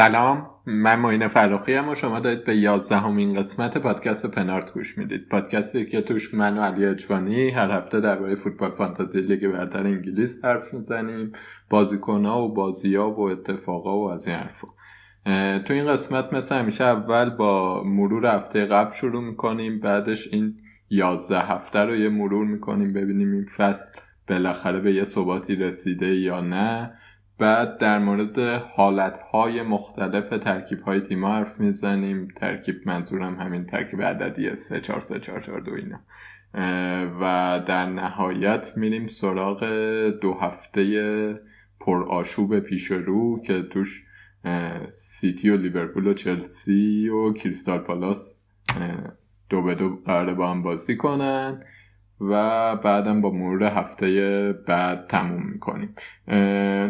سلام من معین فراخی و شما دارید به یازدهمین قسمت پادکست پنارت گوش می‌دید. پادکستی که توش من و علی اجوانی هر هفته درباره فوتبال فانتزی لیگ برتر انگلیس حرف می‌زنیم. بازیکنها و بازیها و اتفاقا و از این حرفا. تو این قسمت مثل همیشه اول با مرور هفته قبل شروع می‌کنیم بعدش این یازده هفته رو یه مرور می‌کنیم ببینیم این فصل بالاخره به یه ثباتی رسیده یا نه. بعد در مورد حالتهای مختلف ترکیب های تیم حرف می‌زنیم. ترکیب منظورم همین ترکیب عددی 3 4 3 4 4 2 اینا. و در نهایت میریم سراغ دو هفته پر آشوب پیش رو که توش سیتی و لیورپول و چلسی و کریستال پالاس دو به دو قرار با هم بازی کنن. و بعدم با مرور هفته بعد تموم می‌کنیم.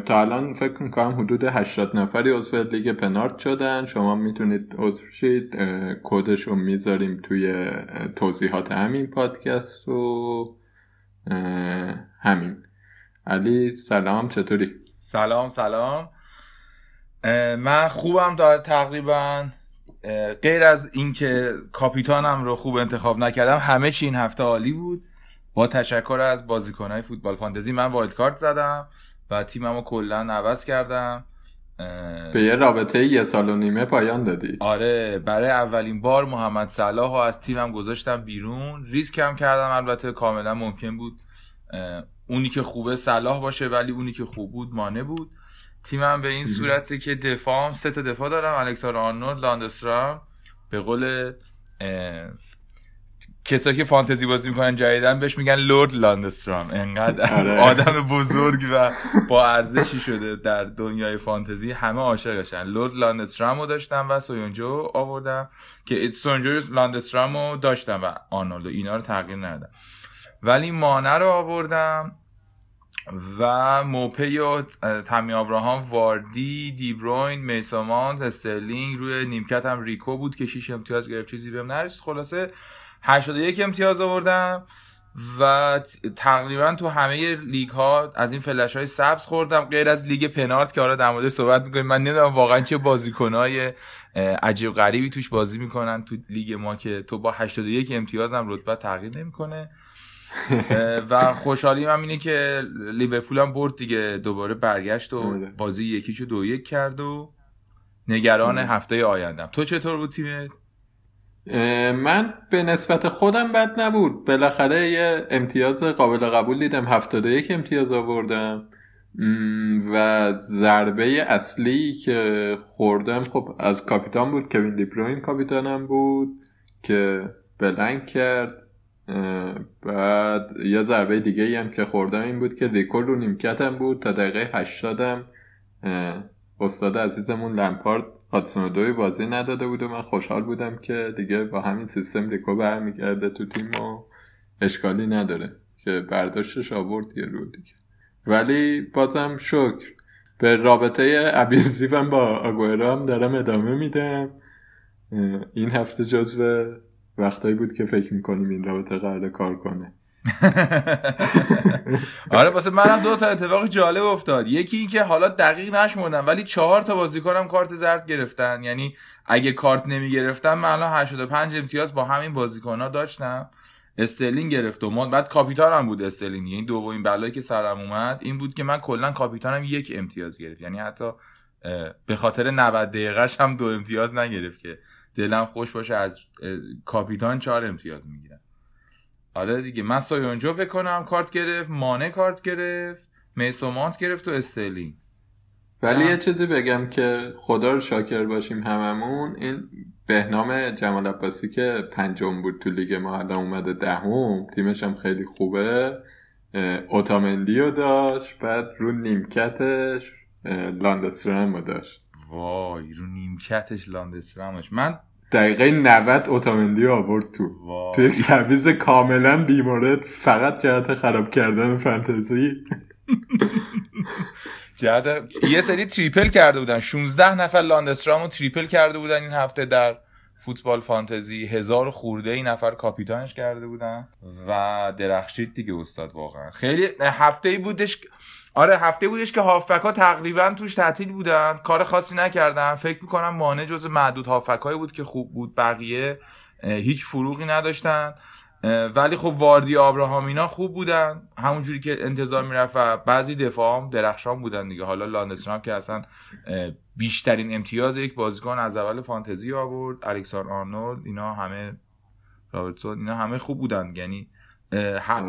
تا الان فکر می‌کنم حدود 80 نفری عضو لیگ پنارت شدن. شما می‌تونید عضو شید. کدش رو می‌ذاریم توی توضیحات همین پادکست و همین. علی سلام چطوری؟ سلام سلام. من خوبم داره تقریبا. غیر از اینکه کاپیتانم رو خوب انتخاب نکردم همه چی این هفته عالی بود. با تشکر از بازیکنهای فوتبال فانتزی من wild card زدم و تیمم رو کلا عوض کردم. به یه رابطه یه سال و نیمه پایان دادی. آره برای اولین بار محمد صلاح از تیمم گذاشتم بیرون. ریسک کم کردم البته کاملا ممکن بود اونی که خوبه صلاح باشه ولی اونی که خوب بود مانه بود. تیمم به این صورته که دفاعم سه تا دفاع دارم. الکساندر آرنولد لاندسترام به قول کسایی که فانتزی بازی می‌کنن جدیداً بهش میگن Lord لاندسترام. انقدر آره. آدم بزرگ و با ارزشی شده در دنیای فانتزی. همه عاشقشن. Lord لاندسترام رو داشتم و سویونجو آوردم که سویونجو لاندسترام رو داشتم و آنالو اینا رو تغییر ندادم. ولی مانه رو آوردم و موپی و تمی آبراهام واردی دیبروین میسون مانت استرلینگ روی نیمکت هم ریکو بود که شیش امتیاز گرفت. چیزی بهم نرسید. خلاصه 81 امتیاز آوردم و تقریبا تو همه لیگ ها از این فلش های سبز خوردم غیر از لیگ پنارت که آره در مورد صحبت می‌کنیم من نمی‌دونم واقعا چه های عجیب غریبی توش بازی می‌کنن تو لیگ ما که تو با 81 امتیاز هم رتبه تغییر نمی‌کنه و خوشحالی من اینه که لیورپول هم برد دیگه دوباره برگشت و آره. بازی یکیشو دو یک کرد و نگران آره. هفته آیندم تو چطور بود تیمت من به نسبت خودم بد نبود. بالاخره یه امتیاز قابل قبول دیدم. 71 امتیاز آوردم. و ضربه اصلی که خوردم خب از کاپیتان بود. کوین دیپروین کاپیتانم بود که بلنگ کرد. بعد یه ضربه دیگه هم که خوردم این بود که ریکورد رو نیمکتم بود. تا دقیقه 80 استاد عزیزمون لمپارد هاتسون دوی بازی نداده بود و من خوشحال بودم که دیگه با همین سیستم ریکو برمیگرده تو تیم و اشکالی نداره که برداشتش آورد یه رو دیگه. ولی بازم شکر. به رابطه ابیوزیوم با آگوئرو هم دارم ادامه میدم. این هفته جزو وقتایی بود که فکر می‌کنیم این رابطه قرار کار کنه. آره واسه منم دو تا اتفاق جالب افتاد. یکی این که حالا دقیق نشمردم ولی چهار تا بازیکنم کارت زرد گرفتن. یعنی اگه کارت نمی گرفتم من الان 85 امتیاز با همین بازیکن ها داشتم. استرلین گرفت و بعد کاپیتانم بود استرلین این دومین بلایی که سرم اومد این بود که من کلا کاپیتانم یک امتیاز گرفت. یعنی حتی به خاطر 90 دقیقهش هم دو امتیاز نگرفت که دلم خوش باشه از کاپیتان چهار امتیاز می‌گیرم. آره دیگه من سویونجو بکنم کارت گرفت مانه کارت گرفت میسون مانت گرفت و استرلینگ. ولی یه چیزی بگم که خدا رو شاکر باشیم هممون این بهنام جمال عباسی که پنجم بود تو لیگ ما الان اومده دهم تیمش هم خیلی خوبه. اوتامندی رو داشت بعد رو نیمکتش لاندسترم رو داشت. وای رو نیمکتش لاندسترمش. من دقیقه 90 اوتامندی آورد تو. تو یک تعویض کاملا بیمورد فقط جهت خراب کردن فانتزی. جهت یه سری triple کرده بودن. 16 نفر لاندسترامو triple کرده بودن این هفته در فوتبال فانتزی. هزار خورده‌ای نفر کاپیتانش کرده بودن. و درخشید دیگه استاد واقعا. خیلی هفته ای بودش آره هفته بودش که هافبک ها تقریبا توش تعطیل بودن. کار خاصی نکردن. فکر می‌کنم مانه جزو معدود هافبک هایی بود که خوب بود. بقیه هیچ فروغی نداشتن. ولی خب واردی آبراهام اینا خوب بودن. همونجوری که انتظار می‌رفت و بعضی دفاع هم درخشان بودن دیگه. حالا لاندسترام که اصلا بیشترین امتیاز یک بازیکن از اول فانتزی آورد. الکسان آرنولد اینا همه رابرتسون اینا همه خوب بودن. یعنی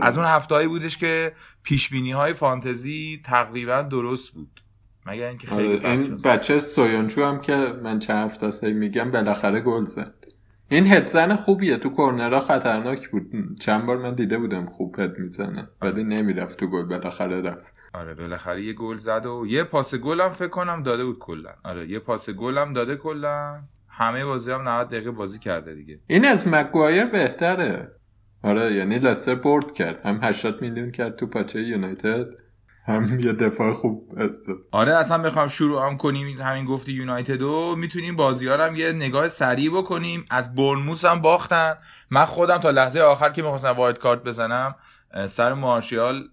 از اون هفته بودش که پیش های فانتزی تقریبا درست بود. مگر اینکه خیلی آره، این بچه سویانچو هم که من چند هفته میگم بالاخره گل زد. این هدزن خوبیه تو کرنرها خطرناک بود. چند بار من دیده بودم خوب هد می‌زنه ولی نمی‌رفت تو گل بالاخره رفت. آره بالاخره یه گل زد و یه پاس گل هم فکر کنم داده بود کلا. آره یه پاس گل هم داده کلا. همه بازی هم 90 دقیقه بازی کرده دیگه. این از مگوایر بهتره. آره یعنی لستر برد کرد. هم 80 میلیون کرد تو پاچه یونایتد هم یه دفاع خوب آره اصلا بخوام شروع هم کنیم. همین گفتی یونایتد و می‌تونیم بازی هم یه نگاه سریع بکنیم. از برنموس هم باختن. من خودم تا لحظه آخر که می‌خواستم وایت کارت بزنم سر مارشیال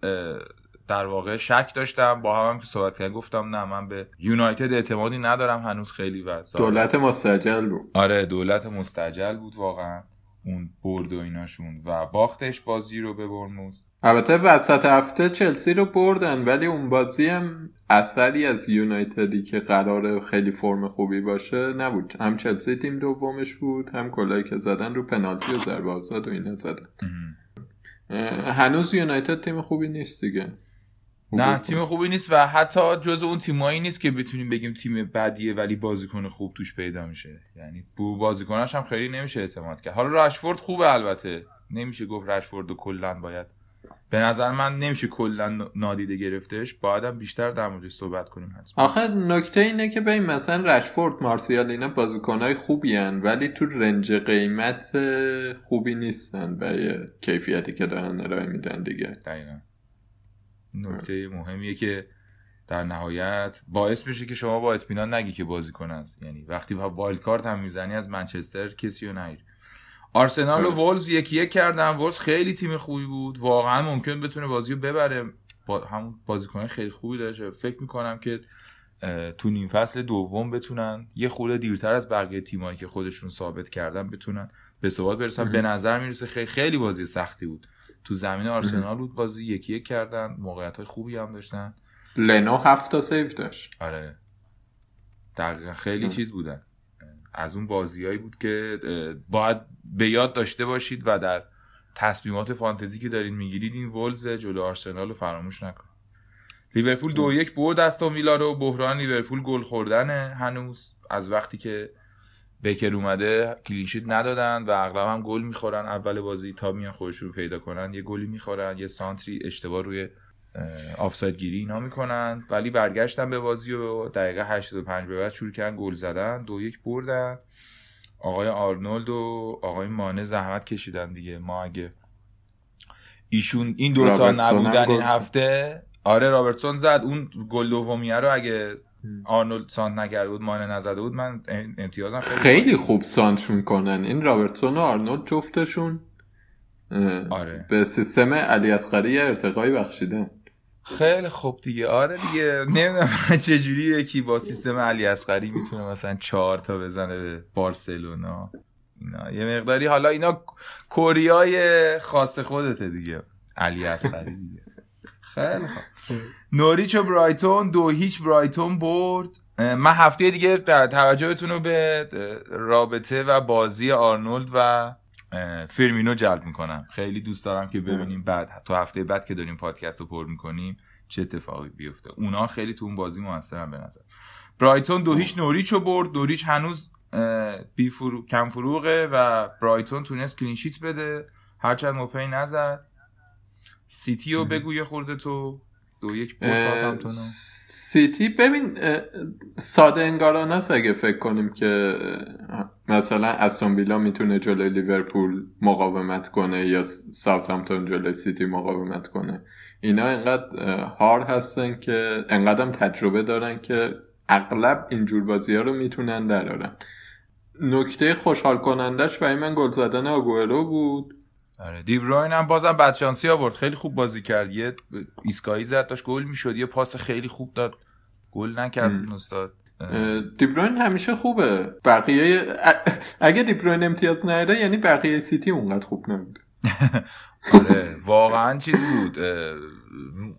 در واقع شک داشتم. با هم, هم که صحبت کردم گفتم نه من به یونایتد اعتمادی ندارم. هنوز خیلی و دولت مستجل بود. آره دولت مستجل بود واقعا. اون برد و ایناشون و باختش بازی رو به برنموس البته وسط هفته چلسی رو بردن ولی اون بازی هم اثری از یونایتدی که قرار خیلی فرم خوبی باشه نبود. هم چلسی تیم دومش بود هم کلایی که زدن رو پنالتی و ضربه آزاد و اینا زدن. هنوز یونایتد تیم خوبی نیست دیگه. نه تیم خوبی نیست و حتی جز اون تیمایی نیست که بتونیم بگیم تیم بدیه ولی بازیکن خوب توش پیدا میشه. یعنی بو بازیکناش هم خیلی نمیشه اعتماد کرد. حالا رشفورد خوبه البته. نمیشه گفت رشفورد کلا باید به نظر من نمیشه کلا نادیده گرفتش. باید بیشتر در موردش صحبت کنیم حتما. آخه نکته اینه که ببین مثلا رشفورد مارسیال اینا بازیکنهای خوبی هن ولی تو رنج قیمت خوبی نیستن به کیفیتی که دارن ارائه میدن دیگه. دقیقا. نکته مهمیه که در نهایت باعث میشه که شما با اطمینان نگی که بازیکن است یعنی وقتی با وایلد کارت هم می‌زنی از منچستر کسی رو نگیر. آرسنال و وولز یکی یک کردن. وولز خیلی تیم خوبی بود. واقعا ممکن بتونه بازی رو ببره. با همون بازیکن خیلی خوبی داشته. فکر می‌کنم که تو نیم فصل دوم بتونن یه خورده دیرتر از بقیه تیمایی که خودشون ثابت کردن بتونن به ثبات برسن. به نظر می‌رسه خیلی خیلی بازی سختی بود. تو زمین آرسنال بود بازی یکی یک کردن موقعیت های خوبی هم داشتن. لنو هفت تا سیف داشت. آره. دقیقا خیلی چیز بودن. از اون بازیهایی بود که باید به یاد داشته باشید و در تصمیمات فانتزی که دارین می‌گیرید این ولز جلو آرسنال رو فراموش نکنید لیورپول دو یک برد استون ویلا رو بحران لیورپول گل خوردنه هنوز. از وقتی که بکر اومده کلینشیت ندادن و اغلب هم گل می‌خورن. اول بازی تا میان خودش رو پیدا کنن یه گلی می‌خورن یه سانتری اشتباه روی آفساید گیری اینا می‌کنن. ولی برگشتن به بازی و دقیقه 85 به بعد شروع کردن گل زدن. دو یک بردن. آقای آرنولد و آقای مانه زحمت کشیدن دیگه. ما اگه ایشون این دو سال نبودن این هفته آره رابرتسون زد. اون گل دومیه رو اگه آرنولد سانتر نکرده بود مانه نزده بود. من امتیازم خیلی, خیلی خوب سانتر می‌کنن این رابرتسون و آرنولد جفتشون آره. به سیستم علی اصغری ارتقایی بخشیدن. خیلی خوب دیگه. آره دیگه. نمی‌دونم چجوری یکی با سیستم علی اصغری می‌تونه مثلا چهار تا بزنه به بارسلونا. اینا. یه مقداری حالا اینا کوریای خاص خودته دیگه. علی اصغری دیگه. خیلی خوب. نوریچ و برایتون دو هیچ برایتون برد. من هفته دیگه توجهتون رو به رابطه و بازی آرنولد و فرمینو جلب می‌کنم. خیلی دوست دارم که ببینیم بعد تو هفته بعد که داریم پادکست رو پر می‌کنیم چه اتفاقی بیفته. اونا خیلی تو اون بازی موثرن به نظر. برایتون دو هیچ نوریچ رو برد. نوریچ هنوز بی فرو... کم فروغه و برایتون تونست clean sheet بده. هرچند موپی نزد. سیتی رو بگو یه خورده تو. دو یک برد سیتی ببین ساده انگارانه است اگه فکر کنیم که مثلا استون ویلا می‌تونه جلوی لیورپول مقاومت کنه یا ساوثهامپتون جلوی سیتی مقاومت کنه. اینا انقدر هار هستن که انقدر تجربه دارن که اغلب اینجور بازی ها رو می‌تونن درارن. نکته خوشحال کنندش برای من گل زدن آگوئرو بود. آره دیبروین هم بازم بدشانسی آورد. خیلی خوب بازی کرد. یه ایستگاهی زد داشت گل می‌شد. یه پاس خیلی خوب داد. گل نکرد استاد. دیبروین همیشه خوبه. بقیه اگه دیبروین امتیاز نهره یعنی بقیه سیتی اونقدر خوب نبود آره واقعا چیز بود.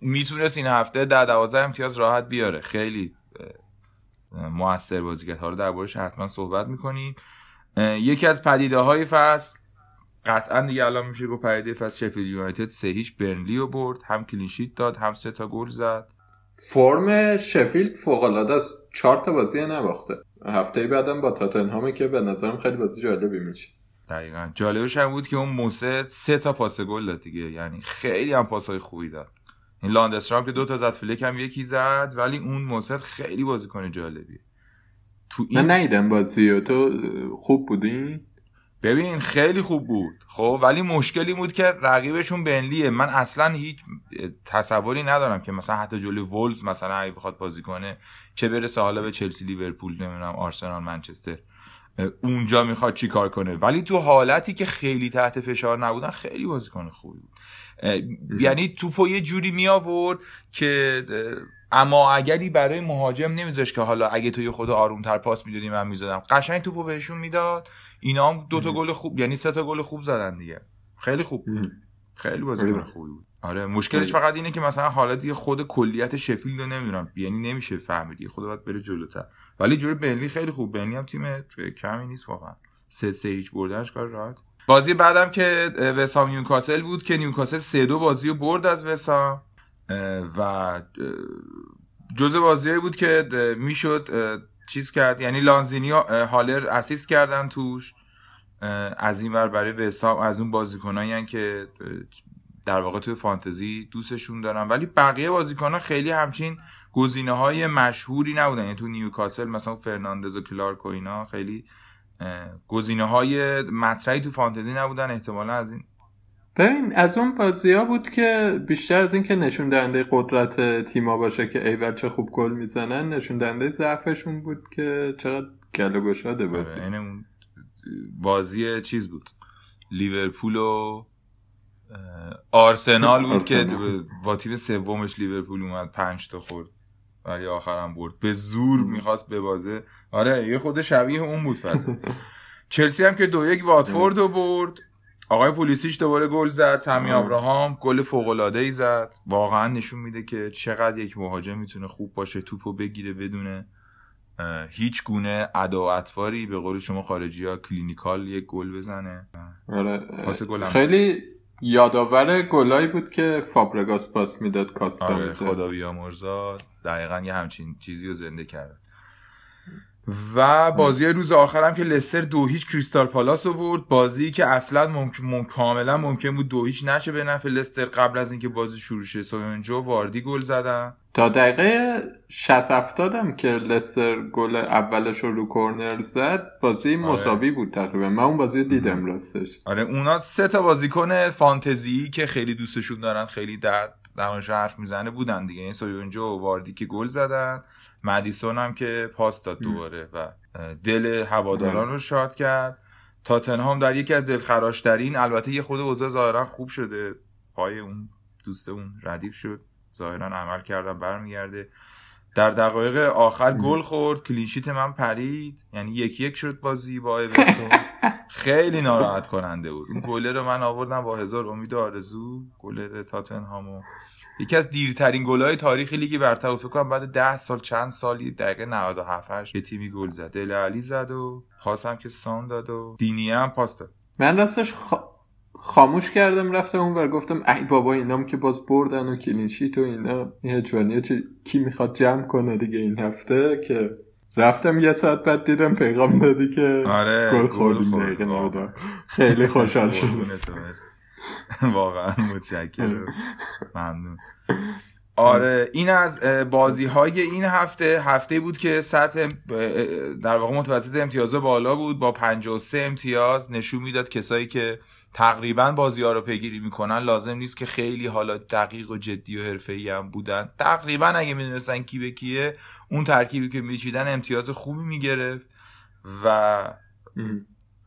می‌تونست این هفته در دوازه امتیاز راحت بیاره. خیلی موثر بازی کرد. حالا دربارش حتما صحبت می‌کنیم. یکی از پدیده های فصل قطعا دیگه الان میشه گفت پدیده فصل شفیلد یونایتد سه هیچ برنلی رو برد هم clean sheet داد هم سه تا گل زد. فرم شفیلد فوق العاده است. چهار تا بازی نباخته. هفته بعدم با تاتنهامی که به نظرم خیلی بازی جالبی میشه دقیقا. جالبش هم بود که اون موسه سه تا پاس گل داد دیگه. یعنی خیلی هم پاسهای خوبی داد. این لاندسترام که دو تا زد فلک هم یکی زد ولی اون موسه خیلی بازیکن جالبیه. تو این... من ندیدم بازی تو خوب بودی؟ ببین خیلی خوب بود. خب ولی مشکلی بود که رقیبشون بنلیه. من اصلا هیچ تصوری ندارم که مثلا حتی جلوی وولز مثلا اگه بخواد بازی کنه چه برسه حالا به چلسی لیورپول نمی‌دونم آرسنال منچستر اونجا می‌خواد چی کار کنه. ولی تو حالتی که خیلی تحت فشار نبودن خیلی بازیکن خوبی بود. یعنی توپو یه جوری می آورد که اما اگری برای مهاجم نمیذاش که حالا اگه تو یه خود آرومتر پاس می‌دادی من می‌زدم. قشنگ توپو بهشون می‌داد. اینا هم دو تا گل خوب یعنی سه تا گل خوب زدن دیگه. خیلی خوب بود. خیلی بازیکن خوبی بود. آره مشکلش فقط اینه که مثلا حالت دیگه خود کلیت شفیلد رو نمی‌دونم. یعنی نمیشه فهمیدی خود باید بره جلوتر. ولی جوری بنلی خیلی خوب. بنلی هم تیم کمی نیست واقعا. سه سه هیچ بردنش کار راحت. بازی بعدم که وسام نیوکاسل بود که نیوکاسل سه دو بازی رو برد از وسام. و جزء بازی بود که می‌شد چیز کرد. یعنی لانزینی هالر assist کردن توش. از این ور برای وستهام از اون بازیکنایی که در واقع توی فانتزی دوستشون دارن. ولی بقیه بازیکنان خیلی همچین گزینه های مشهوری نبودن. یعنی تو نیوکاسل مثلا فرناندز و کلارک و اینا خیلی گزینه های مطرحی تو فانتزی نبودن. احتمالا از این ببین از اون بازی ها بود که بیشتر از اینکه نشون دهنده قدرت تیما باشه که ای بچه خوب گل می‌زنن نشون دهنده ضعفشون بود که چقدر گل گشاده بازی. آره بازی چیز بود؟ لیورپول و آرسنال بود که با تیم سومش لیورپول اومد پنج تا خورد ولی آخرم برد. به زور می‌خواست به بازه آره یه خود شبیه اون بود فضا چلسی هم که دو یک واتفورد رو برد. آقای پولیسیش دوباره گل زد تامی ابراهام گل فوق العاده ای زد. واقعا نشون میده که چقدر یک مهاجم می‌تونه خوب باشه توپو بگیره بدونه. هیچ گونه ادا و اطواری به قول شما خارجی ها clinical یک گل بزنه. آره خیلی یادآور گلایی بود که فابرگاس پاس می‌داد کاستا آره خدا بیامرزا دقیقا یه همچین چیزی رو زنده کرد و بازی روز آخرم که لستر دو هیچ کریستال پالاس رو برد. بازی که اصلا ممکن, کاملا ممکن بود دو هیچ نشه به نفع لستر قبل از اینکه بازی شروع شه. سویونجو و واردی گل زدن. تا دقیقه 60 افتادم که لستر گل اولش رو رو کورنر زد بازی آره. مساوی بود تقریبا. من اون بازی دیدم راستش. آره اونا سه تا بازیکن فانتزی که خیلی دوستشون دارن خیلی در درمانش حرف می‌زنه بودن دیگه. این سویونجو و واردی که گل زدن. مدیسون هم که پاس داد دوباره و دل هواداران رو شاد کرد. تاتنهام در یکی از دلخراشترین البته یه خود اوضاع ظاهرا خوب شده. پای اون دوست اون ردیف شد. ظاهرا عمل کردم برمیگرده. در دقایق آخر گل خورد. clean sheet من پرید. یعنی یکی یک شد بازی با اورتون خیلی ناراحت کننده بود. اون گله رو من آوردم با هزار امید و آرزو. گله تاتنهامو یکی از دیرترین گل‌های تاریخ لیگ برتر فکر کنم بعد ده سال چند سالی دقیقه 97 8 یه تیمی گل زد. دله الی زد و پاس هم که سان داد و دینی هم پاس داد. من راستش خاموش کردم رفتم اون ور گفتم ای بابا اینام که باز بردن و کلینشیت و اینا. این چه کی می‌خواد جمع کنه دیگه این هفته که رفتم یه ساعت بعد دیدم پیغام دادی که آره گل خوردیم خیلی خوشحال شدم. واقعا متشکرم. ممنون. آره این از بازی های این هفته هفته بود که سطح در واقع متوسط امتیاز بالا بود با 53 امتیاز نشون می‌داد کسایی که تقریبا بازی ها رو پیگیری می‌کنن. لازم نیست که خیلی حالا دقیق و جدی و حرفه‌ای هم بودن. تقریبا اگه می‌دونستن کی به کیه اون ترکیبی که میچیدن امتیاز خوبی می‌گرفت و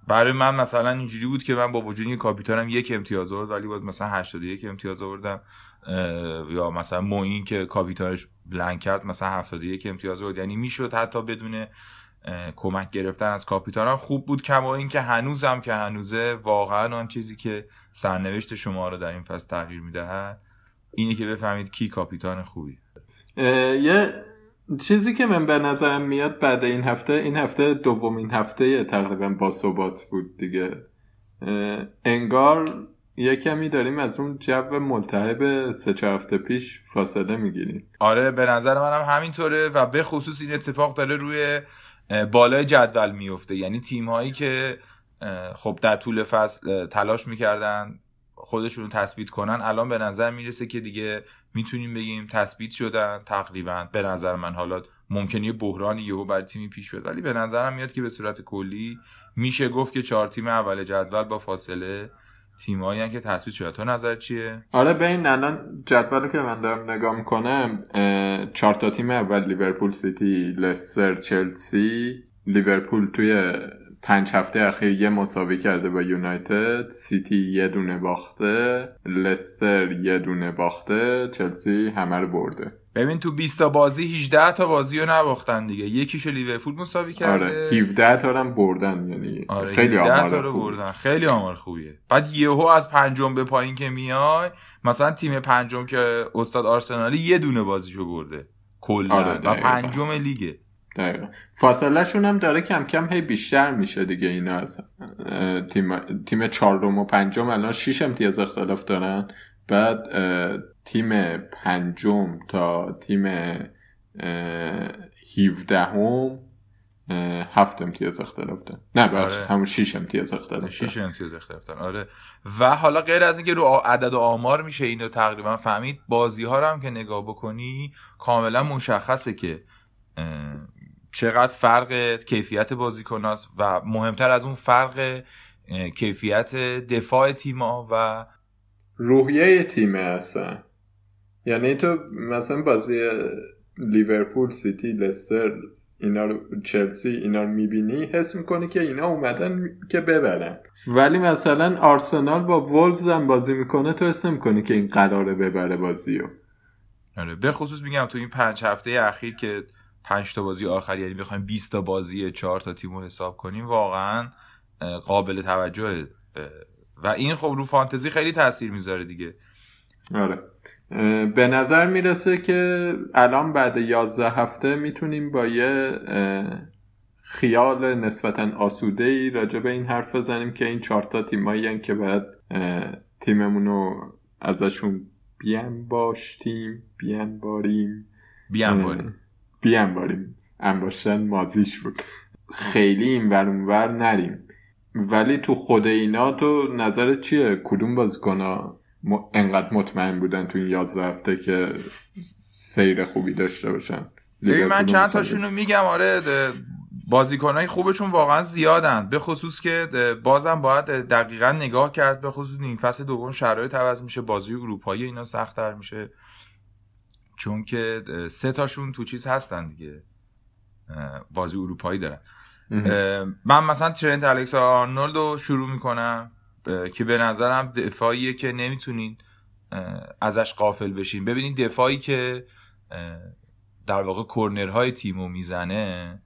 برای من مثلا اینجوری بود که من با وجود این کاپیتانم یک امتیاز آورد ولی باز مثلا 81 امتیاز آوردم یا مثلا موین که کاپیتانش بلنک کرد مثلا 71 امتیاز آورد. یعنی می‌شد حتی بدون کمک گرفتن از کاپیتانم. خوب بود کما اینکه هنوزم که هنوزه واقعا آن چیزی که سرنوشت شما رو در این فصل تغییر می‌دهد اینه که بفهمید کی کاپیتان خوبی. یه چیزی که من به نظرم میاد بعد این هفته این هفته دومین هفته تقریبا با ثبات بود دیگه. انگار یه کمی داریم از اون جو ملتهب سه چهار هفته پیش فاصله می‌گیریم. آره به نظر منم همینطوره و به خصوص این اتفاق داره روی بالای جدول میفته یعنی تیم هایی که خب در طول فصل تلاش می‌کردن خودشون رو تثبیت کنن الان به نظر می‌رسه که دیگه می‌تونیم بگیم تثبیت شدن تقریبا. به نظر من حالا ممکنه بحران یهو برای تیمی پیش بیاد ولی به نظرم میاد که به صورت کلی میشه گفت که چهار تیم اول جدول با فاصله تیمایی که تثبیت شده تو نظر چیه؟ آره ببین الان جدولی که من دارم نگاه می‌کنم چهار تا تیم اول لیورپول سیتی لستر چلسی. لیورپول توی پنج هفته اخیر یه مساوی کرده با یونایتد سیتی یه دونه باخته لستر یه دونه باخته چلسی همه رو برده. ببین تو 20 تا بازی 18 تا بازی رو نباختن دیگه. یکیشو لیورپول مساوی کرده. آره 17 تا هم بردن یعنی آره خیلی آمار تا رو بردن. خیلی آمار خوبیه. بعد یهو از پنجم به پایین که میای مثلا تیم پنجم که استاد آرسنالی یه دونه بازیشو برده. کلا. آره و پنجم لیگه. دقیقا. فاصله شون هم داره کم کم هی بیشتر میشه دیگه اینا از تیم تیم چهارم و پنجم الان 6 امتیاز اختلاف دارن. بعد تیم پنجم تا تیم 17 هم هفت امتیاز اختلاف دارن. نه بخش آره. همون 6 امتیاز اختلاف 6 امتیاز اختلاف آره. و حالا غیر از اینکه رو عدد و آمار میشه اینو تقریبا فهمید بازی ها رو هم که نگاه بکنی کاملا مشخصه که چقدر فرق کیفیت بازیکناست و مهمتر از اون فرق کیفیت دفاع تیما و روحیه تیمه هستن یعنی تو مثلا بازی لیورپول سیتی لستر اینا رو چلسی اینا رو می‌بینی حس می‌کنی که اینا اومدن که ببرن. ولی مثلا آرسنال با وولز هم بازی می‌کنه تو حس می‌کنی که این قراره ببره بازی رو آره به خصوص میگم تو این پنج هفته اخیر که پنج تا بازی آخر یعنی بخوایم 20 تا بازی چهار تا تیم رو حساب کنیم واقعا قابل توجه و این خب رو فانتزی خیلی تاثیر می‌ذاره دیگه. آره. به نظر می‌رسه که الان بعد 11 هفته می‌تونیم با یه خیال نسبتا آسوده ای راجع به این حرف بزنیم که این چهارتا تیمایی که باید تیممون رو ازشون بیان باشتیم بیان باریم بیان باریم بیان باریم انباشتن مازیش بود. خیلی این ور نریم. ولی تو خود اینا تو نظر چیه؟ کدوم بازیکن م... انقدر مطمئن بودن تو این 11 هفته که سیر خوبی داشته باشن؟ من چند تاشونو میگم آره بازیکنهای خوبشون واقعا زیادن. به خصوص که بازم باید دقیقا نگاه کرد. به خصوص این فصل دوم شرایط عوض میشه بازی اروپایی اینا سختتر میشه. چون که سه تاشون تو چیز هستن دیگه. بازی اروپایی دارن. من مثلا ترنت الکس آرنولد رو شروع می‌کنم. که به نظرم دفاعیه که نمی‌تونین ازش قافل بشین. ببینید دفاعی که در واقع کورنرهای تیمو می‌زنه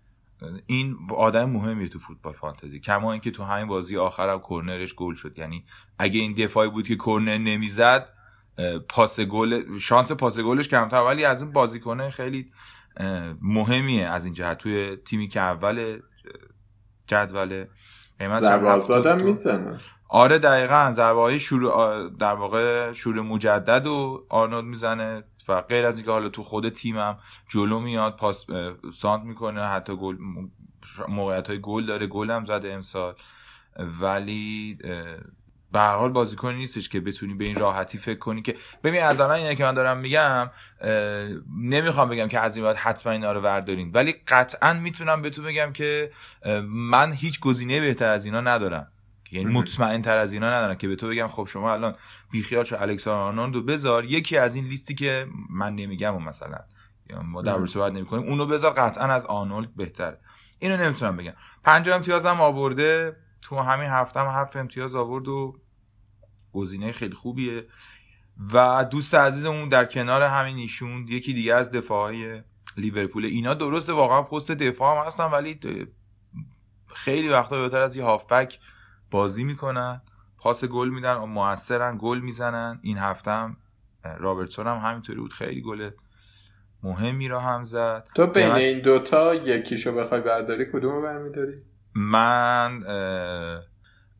این آدم مهمیه تو فوتبال فانتزی. کما اینکه تو همین بازی آخرم کورنرش گل شد. یعنی اگه این دفاعی بود که کورنر نمی‌زد پاس گل شانس پاس گلش کمتر ولی از این بازیکنه خیلی مهمیه از این جهت. توی تیمی که اول جدول ضربه می‌زنه. آره دقیقا ضربه های شروع در واقع شروع مجدد و آرنولد می‌زنه و غیر از اینکه حالا تو خود تیمم جلو میاد پاس سانت می‌کنه حتی گل موقعیت های گل داره گل هم زده امسال. ولی به هر حال بازیکنی نیستش که بتونی به این راحتی فکر کنی که ببین از الان اینه که من دارم میگم نمی‌خوام بگم که از این بعد حتما اینا رو وردارین ولی قطعا می‌تونم بهتون بگم که من هیچ گزینه بهتر از اینا ندارم. یعنی مطمئن تر از اینا ندارم که به تو بگم خب شما الان بیخیال شو الکساندر آرنولد بذار. یکی از این لیستی که من نمیگم و مثلا ما در صحبت نمی‌کنیم اونو بذار قطعا از آرنولد بهتره. اینو نمی‌تونم بگم. پنج امتیازم آورده تو همین هفته هم هفت امتیاز آورد و گزینه خیلی خوبیه. و دوست عزیزمون در کنار همین ایشون یکی دیگه از دفاعهای لیورپول. اینا درسته واقعا پست دفاع هم هستن ولی خیلی وقتا بهتر از یه هافبک بازی می‌کنن. پاس گل میدن و موثرن گل می‌زنن. این هفته هم رابرتسون هم همینطوری بود. خیلی گل مهمی را هم زد. تو بین این دوتا یکیشو بخوای برداری کدومو برمیداری؟ من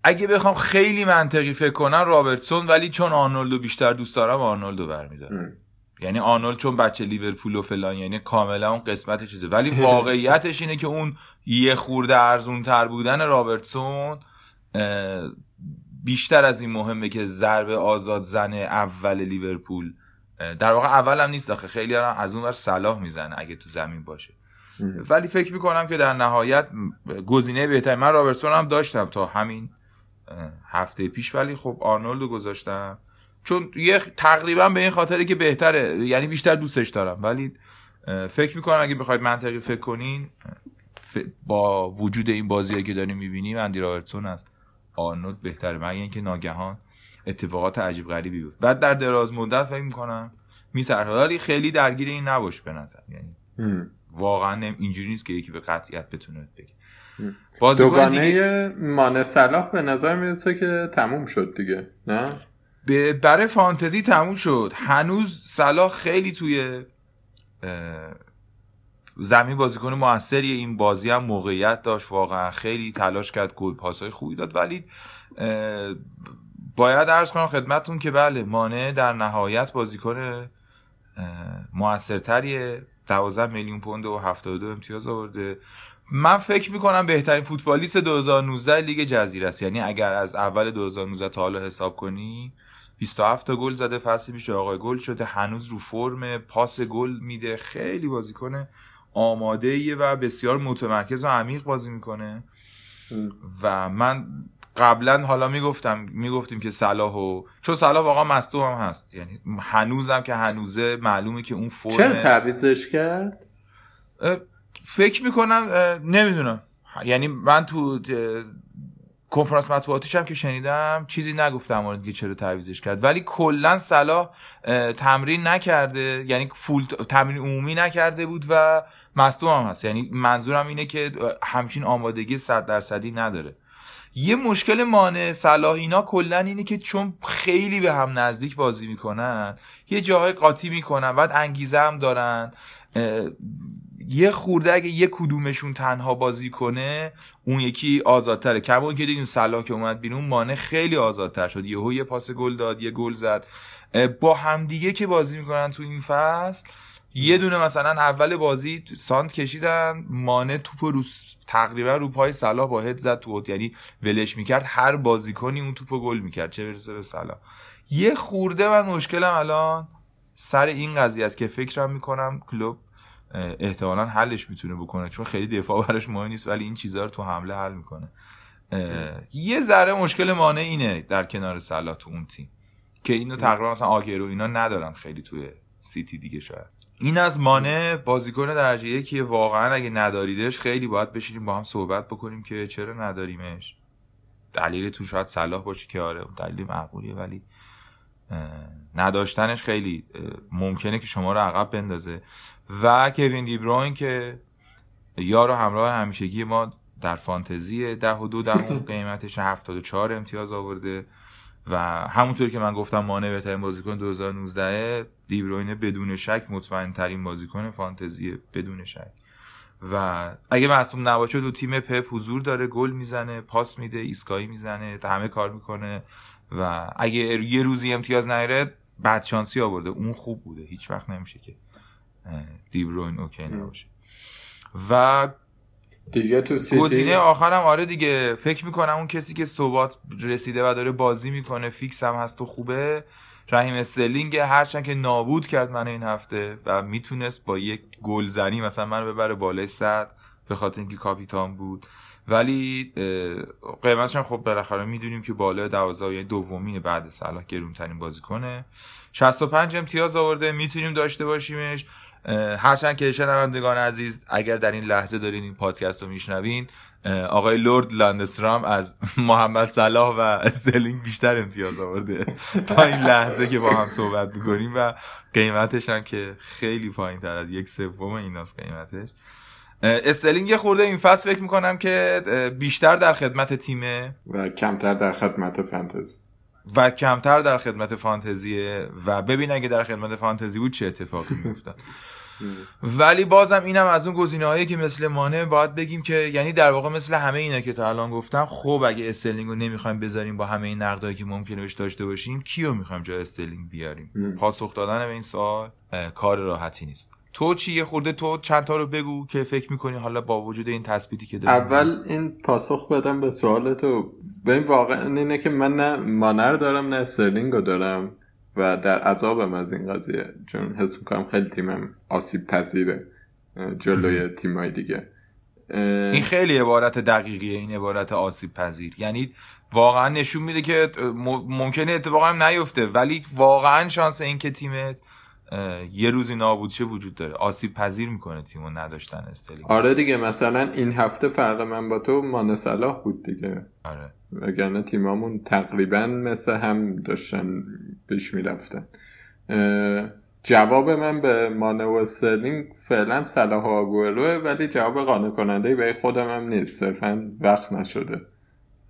اگه بخوام خیلی منطقی فکر کنم رابرتسون ولی چون آرنولدو بیشتر دوست دارم آرنولدو برمیدارم. یعنی آرنولد چون بچه لیورپول و فلان یعنی کاملا اون قسمت چیزه. ولی واقعیتش اینه که اون یه خورده ارزون تر بودن رابرتسون بیشتر از این مهمه که ضربه آزاد زن اول لیورپول. در واقع اول هم نیست آخه خیلی هم از اون ور صلاح می‌زنه اگه تو زمین باشه. ولی فکر می‌کنم که در نهایت گزینه بهتر من رابرتسون هم داشتم تا همین هفته پیش ولی خب آرنولد رو گذاشتم. چون یه تقریبا به این خاطره که بهتره یعنی بیشتر دوستش دارم. ولی فکر می‌کنم اگه بخواید منطقی فکر کنین با وجود این بازی که داریم می‌بینیم اندی رابرتسون است آرنولد بهتره. مگه اینکه ناگهان اتفاقات عجیب غریبی بود بعد در دراز مدت فکر می‌کنم میسرها ولی خیلی درگیر این نباش به نظر. یعنی واقعا اینجوری نیست که یکی به قطعیت بتونه بگه. دوگانه مانه صلاح به نظر می‌رسه که تموم شد دیگه نه؟ برای فانتزی تموم شد. هنوز صلاح خیلی توی زمین بازیکن موثری این بازی هم موقعیت داشت. واقعا خیلی تلاش کرد گل پاسای خوبی داد. ولی باید ارز کنم خدمتتون که بله مانع در نهایت بازیکن موثرتریه. 12 میلیون پوند و 72 امتیاز آورده. من فکر می‌کنم بهترین فوتبالیست 2019 لیگ جزیره است. یعنی اگر از اول 2019 تا حالا حساب کنی 27 تا گل زده فصل پیش آقای گل شده هنوز رو فرم پاس گل میده. خیلی بازیکن آماده ایه و بسیار متمرکز و عمیق بازی می‌کنه. و من قبلا حالا می‌گفتم می‌گفتیم که صلاح و چون صلاح واقعا مصدوم هم هست. یعنی هنوزم که هنوزه معلومه که اون فرم چرا تعویضش کرد؟ فکر می‌کنم نمی‌دونم. یعنی من تو کنفرانس مطبوعاتیش هم که شنیدم چیزی نگفتم مورد که چرا تعویزش کرد. ولی کلا صلاح تمرین نکرده. یعنی فول تمرین عمومی نکرده بود و مصدوم هم هست. یعنی منظورم اینه که همچین آمادگی 100 درصدی نداره. یه مشکل مانع صلاح اینا کلا اینه که چون خیلی به هم نزدیک بازی می‌کنن یه جاهای قاطی می‌کنن بعد انگیزه هم دارن. یه خورده اگه یه کدومشون تنها بازی کنه اون یکی آزادتره. کما که دیدیم صلاح که اومد بیرون مانع خیلی آزادتر شد. یهو یه پاس گل داد یه گل زد. با همدیگه که بازی می‌کنن تو این فصل یه دونه مثلا اول بازی سانت کشیدن مانع توپ رو تقریبا رو پای صلاح با هد زد تو یعنی ولش می‌کرد هر بازیکنی اون توپو گل می‌کرد. چه برسه به صلاح. یه خورده من مشکلم الان سر این قضیه است که فکرم می‌کنم کلوب احتمالا حلش می‌تونه بکنه. چون خیلی دفاع براش مهم نیست ولی این چیزها رو تو حمله حل می‌کنه. یه ذره مشکل مانع اینه در کنار صلاح تو اون تیم. که اینو تقریبا مثلا آگرو اینا ندارن خیلی توی سیتی دیگه شاید. این از مانع بازیکن درجه یکی واقعا اگه نداریدش خیلی باید بشینیم با هم صحبت بکنیم که چرا نداریمش. دلیل تو شاید صلاح باشه که آره دلیل معقولیه ولی نداشتنش خیلی ممکنه که شما رو عقب بندازه. و کوین دیبروین که یار و همراه همیشگی ما در فانتزی ده و دو دهم قیمتش 74 امتیاز آورده. و همونطور که من گفتم مانع بهترین بازیکن 2019 دیبروینه بدون شک مطمئن ترین بازیکن فانتزی بدون شک. و اگه معصوم نباشه دو تیم پپ حضور داره گل می‌زنه پاس میده ایسکایی می‌زنه همه کار می‌کنه و اگه یه روزی امتیاز نگیره بدشانسی آورده. اون خوب بوده. هیچ وقت نمیشه که دیبروین اوکی نباشه. و دیگه تو سیتی گزینه آخرم آره دیگه. فکر می‌کنم اون کسی که ثبات رسیده و داره بازی می‌کنه فیکس هم هست و خوبه. رحیم استرلینگ هرچند که نابود کرد من این هفته و می‌تونست با یک گلزنی مثلا منو ببره بالای صد به خاطر اینکه کاپیتان بود. ولی قیمتش هم خب بالاخره می‌دونیم که بالا 12 یعنی دومین بعد صلاح گرونترین بازیکنه. 65 امتیاز آورده. می‌تونیم داشته باشیمش. هرچند که شنوندگان عزیز اگر در این لحظه دارین این پادکست رو میشنوین آقای لورد لاندسترام از محمد صلاح و استرلینگ بیشتر امتیاز آورده تا این لحظه که با هم صحبت می‌کنیم و قیمتش هم که خیلی پایین تر از یک سوم ایناست قیمتش. استرلینگ یه خورده این فصل فکر می‌کنم که بیشتر در خدمت تیمه و کمتر در خدمت فانتزی. و کمتر در خدمت فانتزیه. و ببین اگه در خدمت فانتزی بود چه اتفاقی میافتاد. ولی بازم اینم از اون گزینه هایی که مثل مانه باید بگیم که یعنی در واقع مثل همه اینا که تا الان گفتم خب اگه استرلینگ رو نمی‌خوایم بذاریم با همه این نقدایی که ممکنه بهش داشته باشیم کیو می‌خوایم جای استرلینگ بیاریم؟ پاسخ دادن به این سوال کار راحتی نیست. تو چی؟ یه خورده تو چند تا رو بگو که فکر می‌کنی حالا با وجود این تثبیتی که داریم اول این پاسخ بدم به سوال تو. به این واقع اینه که من نه مانر دارم نه استرلینگ رو دارم. و در عذابم از این قضیه چون حس می‌کنم خیلی تیمم آسیب پذیره جلوی تیمای دیگه. این خیلی عبارت دقیقیه این عبارت آسیب پذیر. یعنی واقعا نشون میده که ممکنه اتفاقا هم نیفته ولی واقعا شانس این که تیمت یه روزی نابود شه وجود داره. آسیب پذیر می‌کنه تیمو نداشتن استرلینگ آره دیگه مثلا این هفته فرق من با تو مانه صلاح بود دیگه. آره. وگرنه تیمامون تقریبا مثل هم داشتن پیش می‌رفتن. جواب من به مانه و استرلینگ فعلا صلاح و ولی جواب قانع کننده به خودم هم نیست. صرفا وقت نشده.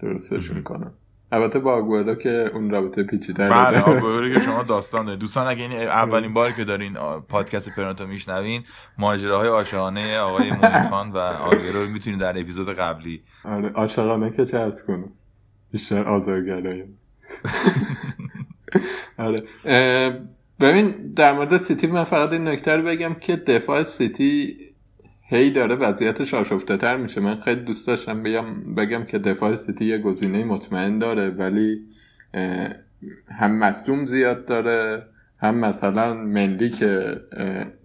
درستشون کنم. البته با آگوئرو که اون رابطه پیچیده بله آگوئرو با شما داستان داره دوستان اگه این اولین باری که دارین پادکست پرنتو میشنوین ماجراهای عاشقانه آقای خان و آگوئرو رو می‌تونید در اپیزود قبلی. آره عاشقانه که چه عرض کنم. بیشتر آزارگرایی آره ببین در مورد سیتی من فقط این نکته رو بگم که دفاع سیتی هی داره وضعیتش آشفته تر میشه. من خیلی دوست داشتم بگم, بگم که دفاع سیتی یه گزینه مطمئن داره ولی هم مصدوم زیاد داره هم مثلا مندی که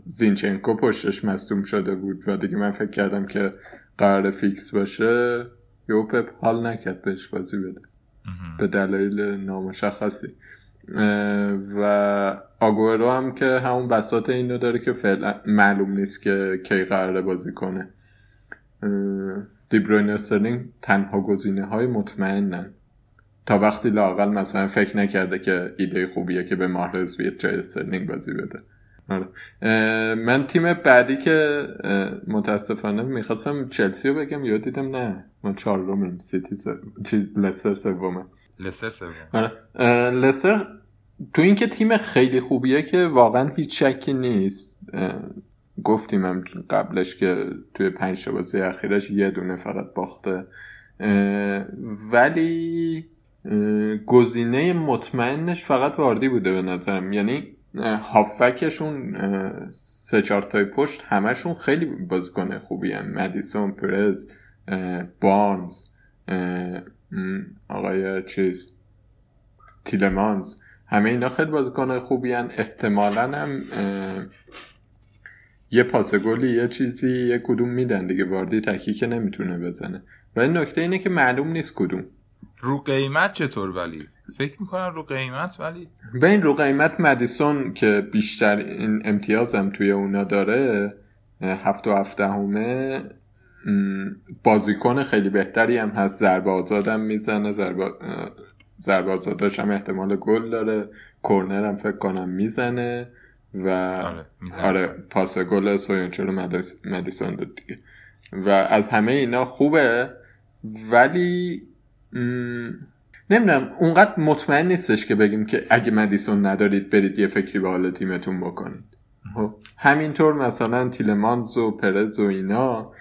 زینچنکو پشتش مصدوم شده بود و دیگه من فکر کردم که قراره فیکس باشه یهو پپ حال نکرد بهش بازی بده. به دلایل نامشخصی. و آگوئرو هم که همون بساط اینو داره که فعلا معلوم نیست که کی قراره بازی کنه. دیبروین استرلینگ تنها گزینه های مطمئنن. تا وقتی لاقل مثلا فکر نکرده که ایده خوبیه که به ماهرز بیاد جای استرلینگ بازی بده. آره. من تیم بعدی که متاسفانه می‌خواستم چلسی رو بگم یا دیدم نه من چهارمیم سیتی چی لستر سومه. لستر سوم آره. لستر تو اینکه تیم خیلی خوبیه که واقعا هیچ شکی نیست. گفتیم هم قبلش که توی پنج بازی اخیرش یه دونه فقط باخته. ولی گزینه مطمئنش فقط واردی بوده به نظرم. یعنی هافکشون سه چهار تای پشت همشون خیلی بازیکن خوبی هم مدیسون پرز بارنز آقای چیز تیلمانز. همه اینا خیلی بازیکن خوبی هن. احتمالا هم یه پاس گلی یه چیزی یه کدوم میدن دیگه. واردی تکی که نمی‌تونه بزنه. ولی نکته اینه که معلوم نیست کدوم. رو قیمت چطور ولی؟ فکر می‌کنم رو قیمت ولی به این رو قیمت مدیسون که بیشتر این امتیازم توی اونا داره هفت و هفته همه بازیکن خیلی بهتری هم هست. ضربه آزادم می‌زنه ضربه ضربه آزاداش هم احتمال گل داره. کورنر هم فکر کنم می‌زنه و آره, آره پاس گل سویونچو رو مدیسون داد دیگه. و از همه اینا خوبه ولی نمی‌دونم اونقدر مطمئن نیستش که بگیم که اگه مدیسون ندارید برید یه فکری به حال تیمتون بکنید. خب، همینطور مثلا تیلمانز و پرز و اینا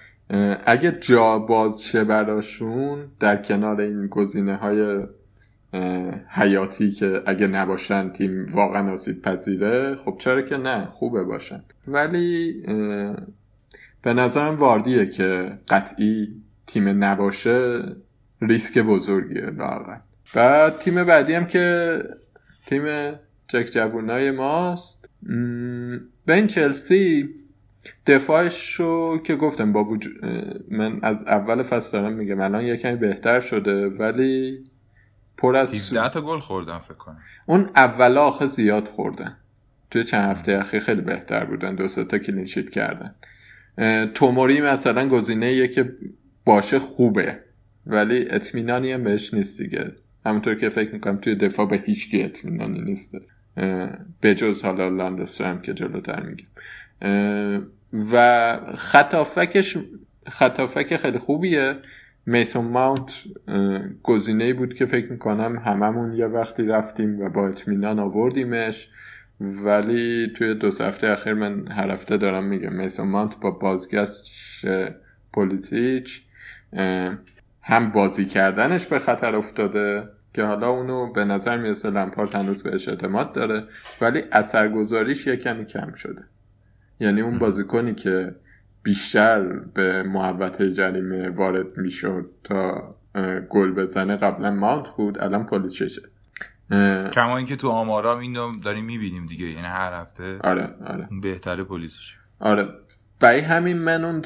اگه جا باز شه براشون در کنار این گزینه های حیاتی که اگه نباشن تیم واقعا آسیب پذیره خب چرا که نه خوبه باشن. ولی به نظرم واردیه که قطعی تیم نباشه. ریسک بزرگیه واقعا. بعد تیم بعدی هم که تیم چک جوونای ماست به این چلسی دفاعش رو که گفتم با وجود من از اول فصل دارم میگم الان یکمی بهتر شده ولی پر از 17 تا گل خوردن فکر کنم. اون اولا آخه زیاد خوردن. توی چند هفته اخیر خیلی بهتر بودن دو تا کلینشیت کردن. توموری مثلا گزینه که باشه خوبه. ولی اطمینانی هم بهش نیست دیگه. همونطور که فکر می‌کنم توی دفاع به هیچ کی اطمینانی نیسته بجز حالا لاندسترم که جلوتر میگیم. و خطافکش خطافک خیلی خوبیه. میسون ماونت گزینه بود که فکر می‌کنم هممون یه وقتی رفتیم و با اطمینان آوردیمش. ولی توی دو هفته اخیر من هر هفته دارم میگم میسون ماونت با بازگشت پولیتیچ هم بازی کردنش به خطر افتاده که حالا اونو به نظر می‌رسه لمپارت هنوز بهش اعتماد داره ولی اثرگذاریش یه کمی کم شده. یعنی اون بازیکنی که بیشتر به محوطه جریمه وارد می‌شد تا گل بزنه قبلا ماونت بود الان پولیچشه کما اینکه تو آمارام اینو داریم می‌بینیم دیگه یعنی هر هفته آره آره. بهتره پلیسش آره. برای همین من اون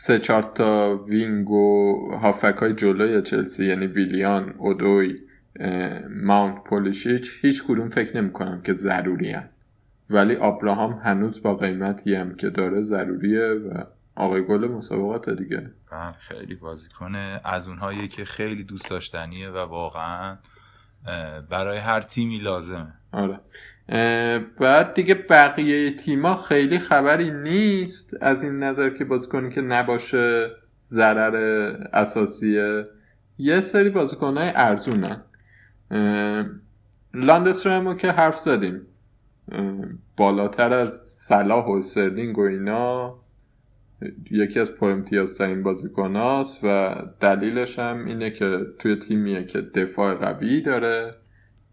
سه چهار تا وینگ و هافک های جلوی چلسی یعنی ویلیان اودوی ماونت پولیشیچ هیچ کدوم فکر نمی کنم که ضروری هم. ولی آبراهام هنوز با قیمتی هم که داره ضروریه و آقای گل مسابقات دیگه. بله، خیلی بازی کنه از اونهایی که خیلی دوست داشتنیه و واقعا برای هر تیمی لازمه. آره. بعد دیگه بقیه تیما خیلی خبری نیست از این نظر که بازیکنی که نباشه ضرر اساسیه. یه سری بازیکنهای ارزونن. لاندسترمو که حرف زدیم. بالاتر از صلاح و سرلینگ و اینا یکی از پرامتیازترین بازیکناست و دلیلش هم اینه که توی تیمیه که دفاع قوی داره.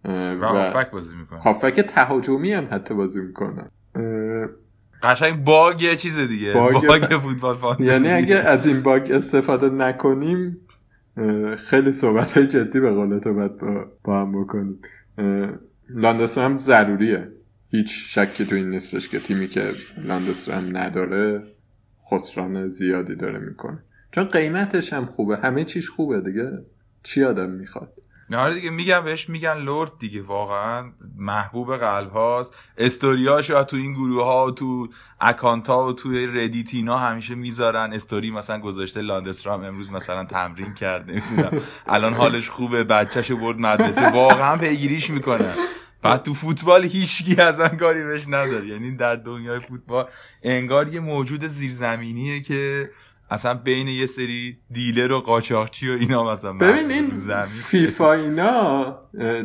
و هافک بازی می‌کنه. هافک تهاجمی هم حتی بازی می‌کنه. قشنگ باگ یه چیز دیگه. باگ, باگ فوتبال فانتزی. یعنی اگه از این باگ استفاده نکنیم خیلی صحبت های جدی به قول تو باید با, با هم بکنیم. لاندسترام ضروریه. هیچ شکی تو این نیستش که تیمی که لاندسترام نداره خسران زیادی داره می‌کنه. چون قیمتش هم خوبه. همه چیش خوبه دیگه. چی آدم می‌خواد؟ آره دیگه میگم بهش میگن lord دیگه واقعا محبوب قلب هاست. استوریاشو تو این گروه ها و تو اکانت ها و توی ردیت اینا همیشه می‌ذارن. استوری مثلا گذاشته لاندسترام امروز مثلا تمرین کرده الان حالش خوبه بچهشو برد مدرسه. واقعا پیگیریش می‌کنه. بعد تو فوتبال هیچکی از کاری بهش نداره. یعنی در دنیای فوتبال انگار یه موجود زیرزمینیه که اصلا بین یه سری دیلر و قاچاقچی و اینا مثلا ببین این فیفا اینا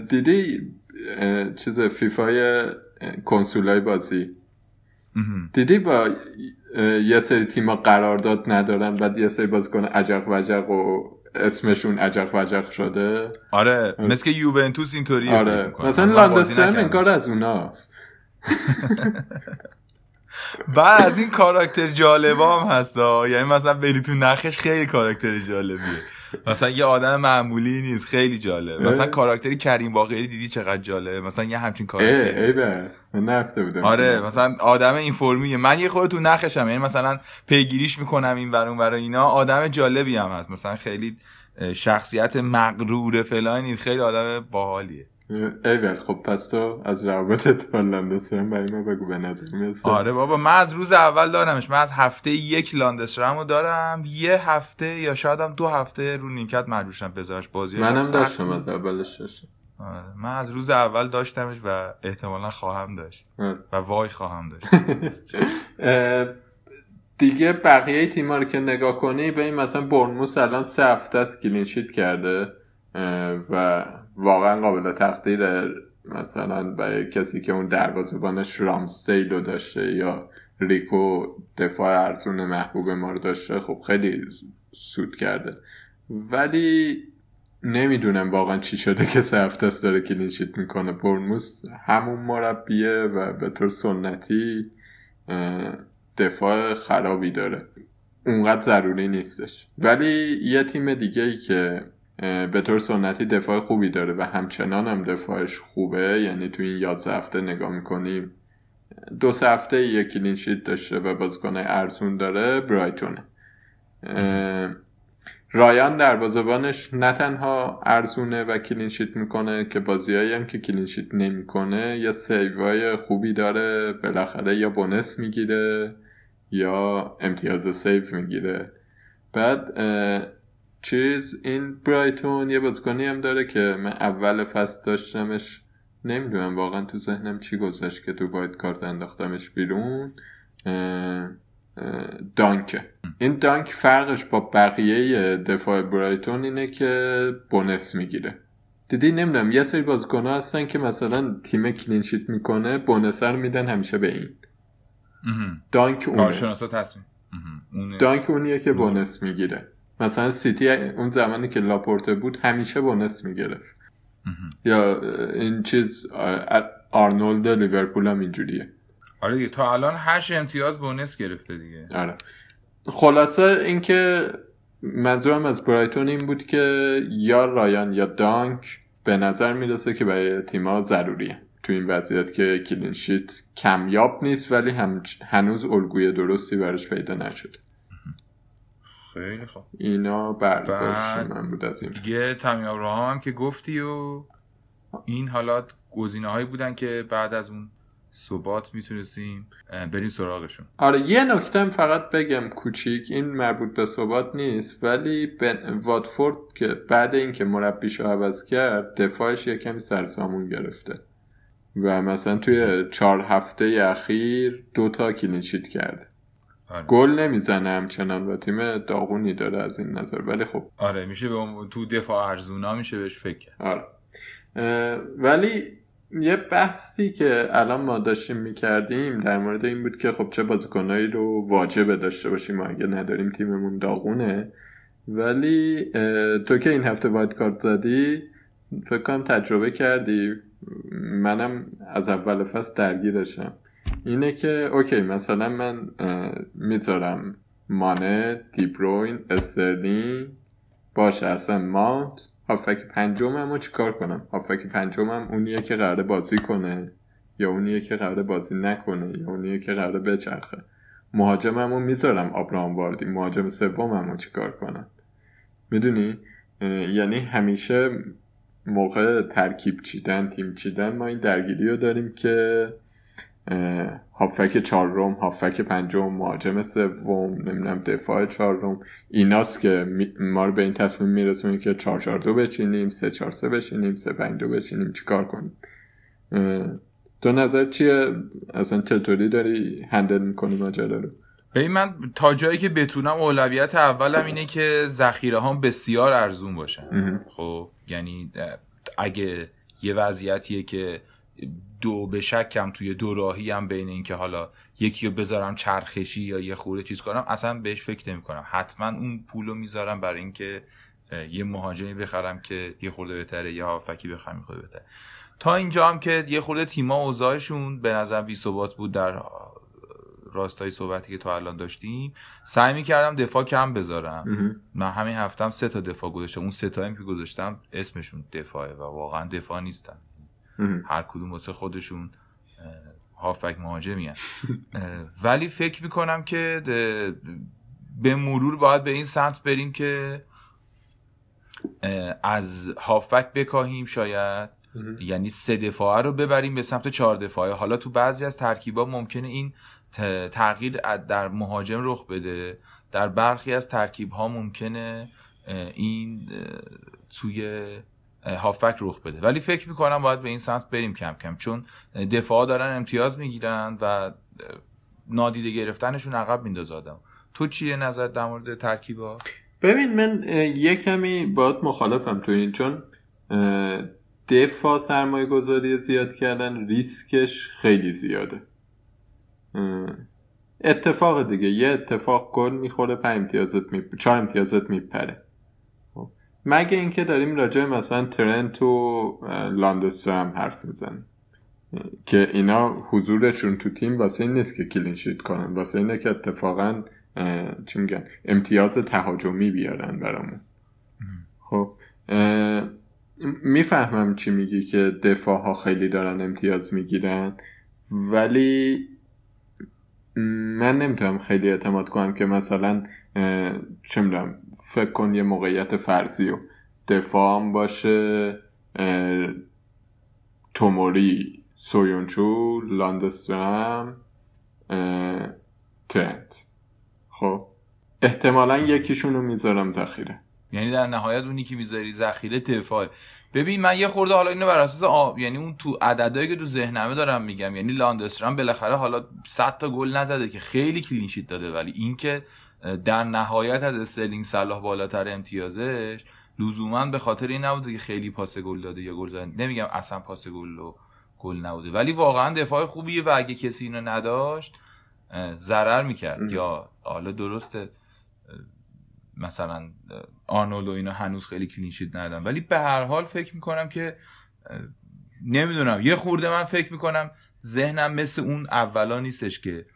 دیدی چیز فیفای کنسولای بازی؟ دیدی با یه سری تیما قرارداد ندارن بعد یه سری بازیکن عجق وجق و اسمشون عجق وجق شده؟ آره مثل که یوونتوس اینطوریه آره. مثلا لاندسترم انگار از اوناست. بعد از این کاراکتر جالبا هم هست یعنی مثلا بری تو نخش خیلی کاراکتر جالبیه. مثلا یه آدم معمولی نیست خیلی جالب مثلا کاراکتری کریم باقری دیدی چقدر جالبه؟ مثلا یه همچین کاراکتری ای به. نفته بودم. آره مثلا آدم این فرمیه من یه خود تو نخشم یعنی مثلا پیگیریش می‌کنم این ورون برای اینا. آدم جالبی هم هست. مثلا خیلی شخصیت مغرور فلانی خیلی آدم باحالیه. ایول خب پس تو از روابطت با لاندسترم برای ما بگو به نظر می‌رسه آره بابا من از روز اول دارمش من از هفته یک لاندسترم رو دارم یه هفته یا شاید هم دو هفته رو نیمکت مجبورشم بذارش بازی منم داشتم از اولش داشتم آره. من از روز اول داشتمش و احتمالا خواهم داشت آره. و وای خواهم داشت دیگه بقیه تیما رو که نگاه کنی به این مثلا بورنموث الان سه هفته است clean sheet کرده و واقعا قابل تقدیر مثلا برای کسی که اون دروازه‌بانش رمزدیلو داشته یا ریکو دفاع ارزون محبوب ما رو داشته خب خیلی سود کرده. ولی نمی‌دونم واقعا چی شده که سه هفته است داره clean sheet می‌کنه. بورنموث همون مربیه و به طور سنتی دفاع خرابی داره. اونقدر ضروری نیستش. ولی یه تیم دیگه ای که به طور سنتی دفاع خوبی داره و همچنان هم دفاعش خوبه. یعنی تو این یازده هفته نگاه می‌کنیم دو سه هفته یک clean sheet داشته و بازیکن ارزون داره برایتونه. رایان دروازه‌بانش نه تنها ارزونه و clean sheet می‌کنه که بازیایی هم که clean sheet نمی‌کنه یا save ای خوبی داره. بالاخره یا bonus می‌گیره یا امتیاز save می‌گیره. بعد چیز این برایتون یه بازیکنی هم داره که من اول فصل داشتمش نمی‌دونم واقعا تو ذهنم چی گذشت که تو wildcard انداختمش بیرون. دانکه. این دانک فرقش با بقیه دفاع برایتون اینه که bonus می‌گیره. دیدی؟ نمی‌دونم. یه سری بازیکن هستن که مثلا تیم clean sheet می‌کنه bonus رو میدن همیشه به این. دانک اونه. دانک اونیه که bonus می‌گیره. مثلا سیتی اون زمانی که لاپورته بود همیشه bonus می‌گرفت. یا این چیز آرنولد لیورپول هم اینجوریه. آره دیگه تا الان هشت امتیاز bonus گرفته دیگه. آره. خلاصه اینکه منظورم از برایتون این بود که یا رایان یا دانک به نظر می‌رسه که برای تیما ضروریه. تو این وضعیت که clean sheet کمیاب نیست ولی هم هنوز الگوی درستی براش پیدا نشده. خیلی خوب. اینا برداشت من بود از این دیگه تامی هم که گفتی و این حالات گزینه هایی بودن که بعد از اون ثبات می‌تونستیم بریم سراغشون. آره یه نکته فقط بگم کوچیک این مربوط به ثبات نیست ولی بن... واتفورد که بعد اینکه مربیشو عوض کرد دفاعش یه کمی سرسامون گرفته. و مثلا توی چهار هفته اخیر دوتا کلینشیت کرده. آره. گل نمی‌زنه همچنان و تیم داغونی داره از این نظر. ولی خب. آره میشه به تو دفاع ارزونا میشه بهش فکر آره. ولی یه بحثی که الان ما داشتیم می‌کردیم در مورد این بود که خب چه بازیکنایی رو واجبه داشته باشیم اگه نداریم تیممون داغونه. ولی تو که این هفته وایت کارت زدی فکر کنم تجربه کردی. منم از اول فصل درگیرشم. اینه که اوکی مثلا من می‌ذارم مانه دیبروین استرلین باشه اصلا مانت هافک پنجمم رو چیکار کنم؟ هافک پنجمم اونیه که قراره بازی کنه یا اونیه که قراره بازی نکنه یا اونیه که قراره بچرخه. مهاجمم رو می‌ذارم آبراهام واردی. مهاجم سومم رو چیکار کنم؟ می‌دونی؟ یعنی همیشه موقع ترکیب چیدن تیم چیدن ما این درگیری رو داریم که هافک چهارم هافک پنجم مهاجم سوم نمی‌دونم دفاع چهارم. ایناست که ما رو به این تصمیم میرسونیم که 4 4 2 بچینیم 3 4 3 بچینیم 3 5 2 بچینیم چیکار کنیم؟ تو نظر چیه؟ اصلا چطوری داری هندل می‌کنی ماجرا رو؟ ببین من تا جایی که بتونم اولویت اولم اینه که ذخیره هم بسیار ارزون باشن. خب یعنی اگه یه وضعیتیه که دو به شکم توی دو راهی هم بین اینکه حالا یکی رو بذارم چرخشی یا یه خورده چیز کنم اصلا بهش فکر نمی کنم حتما اون پول رو می‌ذارم برای اینکه یه مهاجمی بخرم که یه خورده بهتره یا هافکی بخرم یه خورده بهتره. تا اینجا هم که یه خورده تیما اوضاعشون به نظر بی ثبات بود در راستای صحبتی که تا الان داشتیم. سعی می‌کردم دفاع کم بذارم. من همین هفتم سه تا دفاع گذاشتم. اون سه تا که گذاشتم اسمشون دفاعه و واقعا دفاع نیستن. هر کدوم واسه خودشون هافک مهاجمی ولی فکر می‌کنم که به مرور باید به این سمت بریم که از هافبک بکاهیم شاید. یعنی سه دفاعه رو ببریم به سمت چهار دفاعه. حالا تو بعضی از ترکیبا ممکنه این تغییر در مهاجم رخ بده. در برخی از ترکیب ها ممکنه این توی هافبک رخ بده. ولی فکر می‌کنم باید به این سمت بریم کم کم چون دفاع دارن امتیاز می‌گیرن و نادیده گرفتنشون عقب میندازه آدم. تو چیه نظر در مورد ترکیبا؟ ببین من یه کمی باید مخالفم تو این چون دفاع سرمایه گذاری زیاد کردن ریسکش خیلی زیاده. اتفاق دیگه یه اتفاق گل می‌خوره پنج امتیازت می... چهار امتیازت میپره. مگه اینکه داریم راجع مثلا ترنت و لاندسترام حرف می‌زنیم. که اینا حضورشون تو تیم واسه این نیست که کلینشیت کنن واسه اینه که اتفاقا چی میگن امتیاز تهاجمی بیارن برامون. خب می‌فهمم چی میگی که دفاع ها خیلی دارن امتیاز می‌گیرن ولی من نمی‌تونم خیلی اعتماد کنم که مثلا چه می‌دونم فکر کن یه موقعیت فرضی و دفاع باشه توموری سویونچو لاندسترام ترنت. خب احتمالا یکیشون رو می‌ذارم ذخیره. یعنی در نهایت اونی که می‌ذاری ذخیره دفاع. ببین من یه خورده حالا اینو بر اساس آب یعنی اون تو عددهایی که تو ذهنمه دارم میگم. یعنی لاندسترام بالاخره حالا 100 تا گل نزده که خیلی کلینشیت داده ولی اینکه در نهایت از استرلینگ صلاح بالاتر امتیازش لزوما به خاطر این نبوده که خیلی پاس گل داده یا گل زده. نمیگم اصلا پاس گل و گل نبوده ولی واقعا دفاع خوبیه و اگه کسی اینو نداشت ضرر می‌کرد. یا حالا درسته مثلا آرنولد و اینا هنوز خیلی clean sheet ندادن. ولی به هر حال فکر می‌کنم که نمی‌دونم. یه خورده من فکر می‌کنم ذهنم مثل اون اولا نیستش که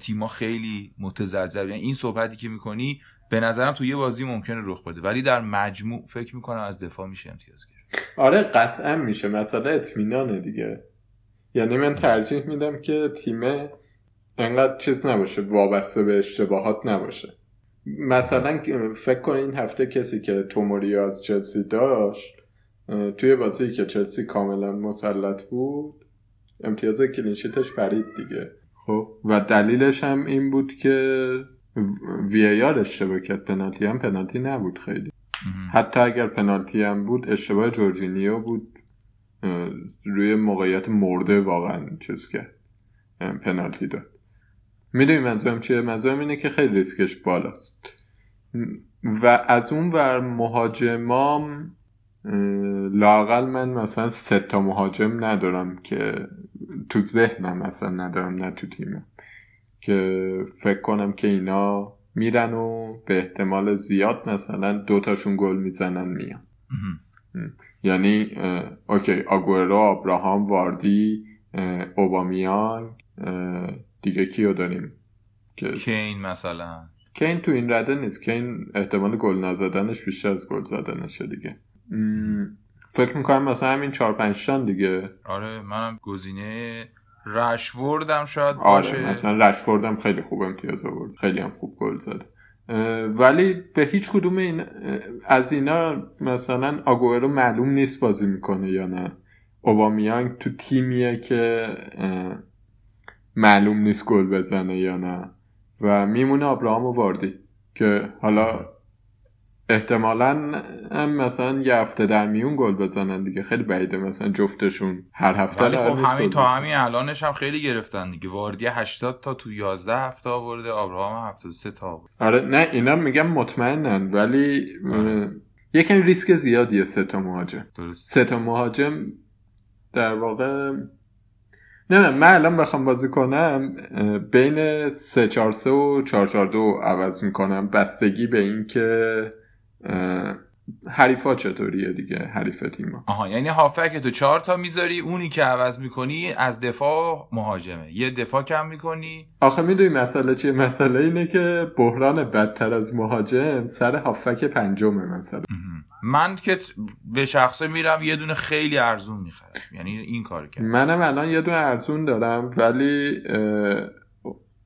تیما خیلی متزلزل. یعنی این صحبتی که می‌کنی به نظرم تو یه بازی ممکنه رخ بده. ولی در مجموع فکر می‌کنم از دفاع میشه امتیاز گرفت. آره قطعا میشه. مثلا اطمینانه دیگه. یعنی من ترجیح میدم که تیم انقدر چیز نباشه وابسته به اشتباهات نباشه. مثلا فکر کن این هفته کسی که توموری از چلسی داشت توی بازی که چلسی کاملا مسلط بود امتیاز clean sheet ش پرید دیگه. خب و دلیلش هم این بود که VAR اشتباه کرد. پنالتی هم پنالتی نبود خیلی. حتی اگر پنالتی هم بود اشتباه جورجینیو بود. روی موقعیت مرده واقعا چیز کرد. پنالتی داد. می‌دونی منظورم چیه؟ منظورم اینه که خیلی ریسکش بالاست. و از اون ور مهاجمام لاقل من مثلا سه تا مهاجم ندارم که تو ذهنم مثلا ندارم نه تو تیمم. که فکر کنم که اینا میرن و به احتمال زیاد مثلا دوتاشون گل می‌زنن میان. یعنی اوکی آگورو ابراهام واردی اوبامیان دیگه کیو داریم؟ که کین مثلا. کین تو این رده نیست. کین احتمال گل نزدنش بیشتر از گل زدنشه دیگه. فکر می‌کنم مثلا همین چهار پنج دیگه. آره منم گزینه رشوردم شاید آره باشه. مثلا رشوردم خیلی خوب امتیاز آورد. خیلی هم خوب گل زد. ولی به هیچ کدوم این از اینا مثلا آگوئرو معلوم نیست بازی می‌کنه یا نه. اوبامیانگ تو تیمیه که معلوم نیست گل بزنه یا نه. و میمونه ابراهام و واردی که حالا احتمالا هم مثلا یه هفته در میون گل بزنن دیگه. خیلی بعیده مثلا جفتشون. هر هفته ولی خب همین تا همین الانش هم خیلی گرفتن دیگه. واردی 80 تا تو 11 هفته آورده ابراهام 73 تا آورده. آره نه اینا میگم مطمئنن ولی آره. یکم ریسک زیادیه سه تا مهاجم. درست. سه تا مهاجم در واقع نه من الان بخوام بازی کنم بین 3 4 3 و 4 4 2 عوض می‌کنم. بستگی به این که حریفا چطوریه دیگه؟ حریف تیم آها یعنی هافک تو چهار تا می‌ذاری اونی که عوض می‌کنی از دفاع مهاجمه. یه دفاع کم می‌کنی. آخه می‌دونی مسئله چیه؟ مسئله اینه که بحران بدتر از مهاجم سر هافک پنجمه مثلا. من که به شخصه میرم یه دونه خیلی ارزون می‌خرم. یعنی این کار کرد منم الان یه دونه ارزون دارم ولی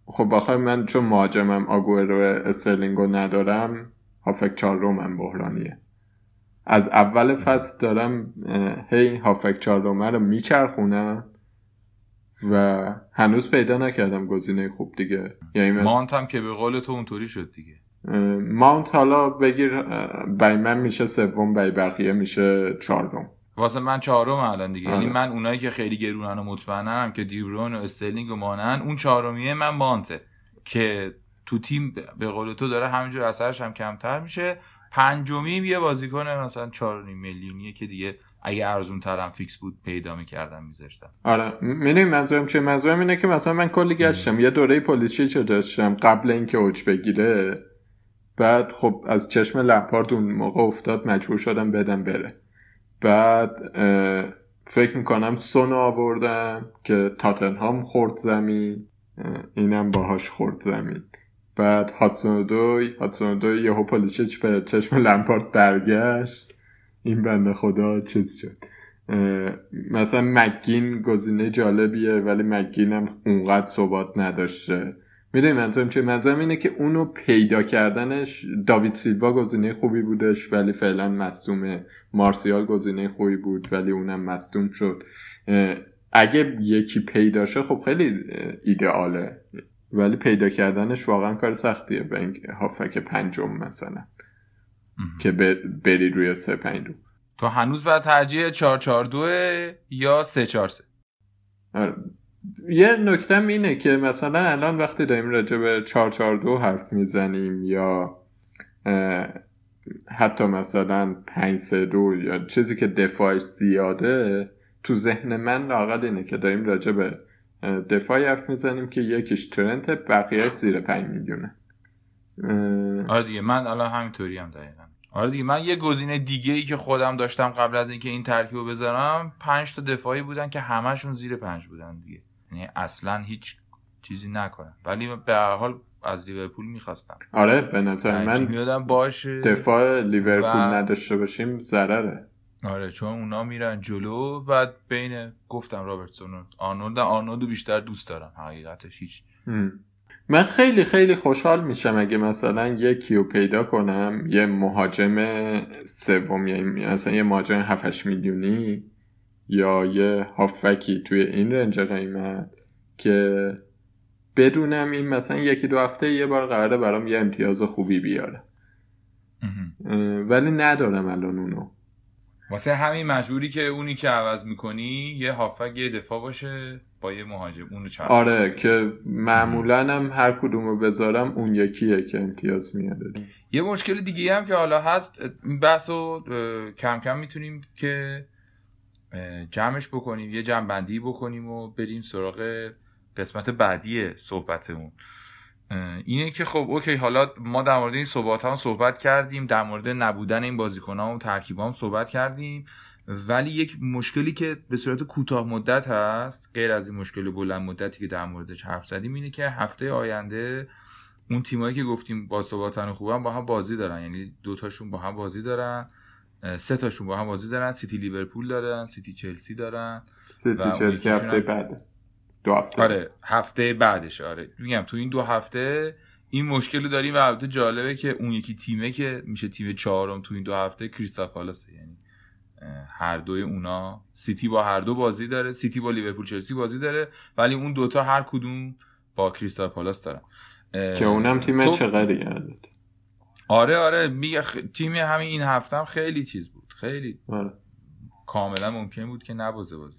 خب بخوای من چون مهاجمم آگوئرو استرلینگو ندارم هافک چهار رومم بحرانیه. از اول فصل دارم هی هافک چهار رومه رو میچرخونم و هنوز پیدا نکردم گزینه خوب دیگه. یعنی مانت هم که به قول تو اونطوری شد دیگه. ماونت حالا بگیر بای من میشه سوم بای بقیه میشه چهارم واسه من چهارم الان دیگه. یعنی آره. من اونایی که خیلی گرونن و مطمئنم که دیبرون و استرلینگ و مانن اون چهارمیه من مانته که تو تیم به قول تو داره همینجور اثرش هم کمتر میشه. پنجمی یه بازیکن مثلا 4 میلیونیه که دیگه اگه ارزون ترم فیکس بود پیدا می‌کردم میذاشتم. آره می‌دونی منظورم چه منظورم اینه که مثلا من کلی گشتم. یه دوره پلیسی چه داشتم قبل اینکه اوج بگیره. بعد خب از چشم لپارد اون موقع افتاد مجبور شدم بدم بره. بعد فکر می‌کنم سون آوردم که تاتنهام خورد زمین. اینم باهاش خورد زمین. بعد هاتسون دوی. هاتسون دوی یهو پولیشچ به چشم لمپارد برگشت. این بنده خدا چیز شد. مثلا مگین گزینه جالبیه ولی مگین هم اونقدر ثبات نداشته. می‌دونی منظورم چه منظورم اینه که اونو پیدا کردنش داوید سیلوا گزینه خوبی بودش ولی فعلا مصدومه مارسیال گزینه خوبی بود ولی اونم مصدوم شد. اگه یکی پیدا شه خب خیلی ایدئاله ولی پیدا کردنش واقعا کار سختیه به این هافک پنجم مثلا که بری روی سه پنج دو. تو هنوز باید ترجیح 4 4 2 یا 3 4 3 یه نکته اینه که مثلا الان وقتی داریم راجع به 442 حرف می‌زنیم یا حتی مثلا 532 یا چیزی که دفاعش زیاده تو ذهن من لاقل اینه که داریم راجع به دفاعی حرف می‌زنیم که یکیش ترنت بقیهش زیر 5 میلیونه. آره دیگه من الان همینطوری هم دقیقا. آره دیگه من یه گزینه دیگه ای که خودم داشتم قبل از اینکه این ترکیب رو بذارم پنج تا دفاعی بودن که همشون زیر پنج بودن دیگه. یعنی اصلا هیچ چیزی نکنم ولی به هر حال از لیورپول می‌خواستم. آره به نظر من باشه. دفاع لیورپول و... نداشته باشیم ضرره. آره چون اونا میرن جلو و بین گفتم رابرتسون و آرنولد آرنولد بیشتر دوست دارم حقیقتش هیچ. من خیلی خیلی خوشحال میشم اگه مثلا یکی رو پیدا کنم یه مهاجم سوم یعنی مثلا یه مهاجم 7 میلیونی یا یه هافکی توی این رنج قیمت که بدونم این مثلا یکی دو هفته یه بار قراره برام یه امتیاز خوبی بیاره. ولی ندارم الان اونو. واسه همین مجبوری که اونی که عوض می‌کنی یه هافک یه دفاع باشه با یه مهاجم اونو چرا آره که معمولا هم هر کدومو بذارم اون یکیه که امتیاز میاده یه مشکل دیگه هم که حالا هست بحث رو کم کم می‌تونیم که جمعش بکنیم یه جمع بندی بکنیم و بریم سراغ قسمت بعدی صحبتمون. اینه که خب okay حالا ما در مورد این صحبت هم صحبت کردیم در مورد نبودن این بازیکن ها و ترکیب هم صحبت کردیم. ولی یک مشکلی که به صورت کوتاه مدت هست غیر از این مشکل بلند مدتی که در موردش حرف زدیم اینه که هفته آینده اون تیمایی که گفتیم با ثباتن خوبن با هم بازی دارن. یعنی دوتاشون با هم بازی دارن سه تاشون با هم بازی دارن. سیتی لیورپول دارن سیتی چلسی دارن. سیتی چلسی هفته بعد. دو هفته. آره هفته بعدش آره. میگم تو این دو هفته این مشکل رو داریم و البته جالبه که اون یکی تیمه که میشه تیم چهارم تو این دو هفته کریستال پالاسه یعنی هر دوی اونا. سیتی با هر دو بازی داره سیتی با لیورپول چلسی بازی داره ولی اون دوتا هر کدوم با کریستال پالاس دارن. که اونم تیم چقدری آره آره میگه تیم همین این هفته هم خیلی چیز بود خیلی آره. کاملا ممکن بود که نبازه بازی.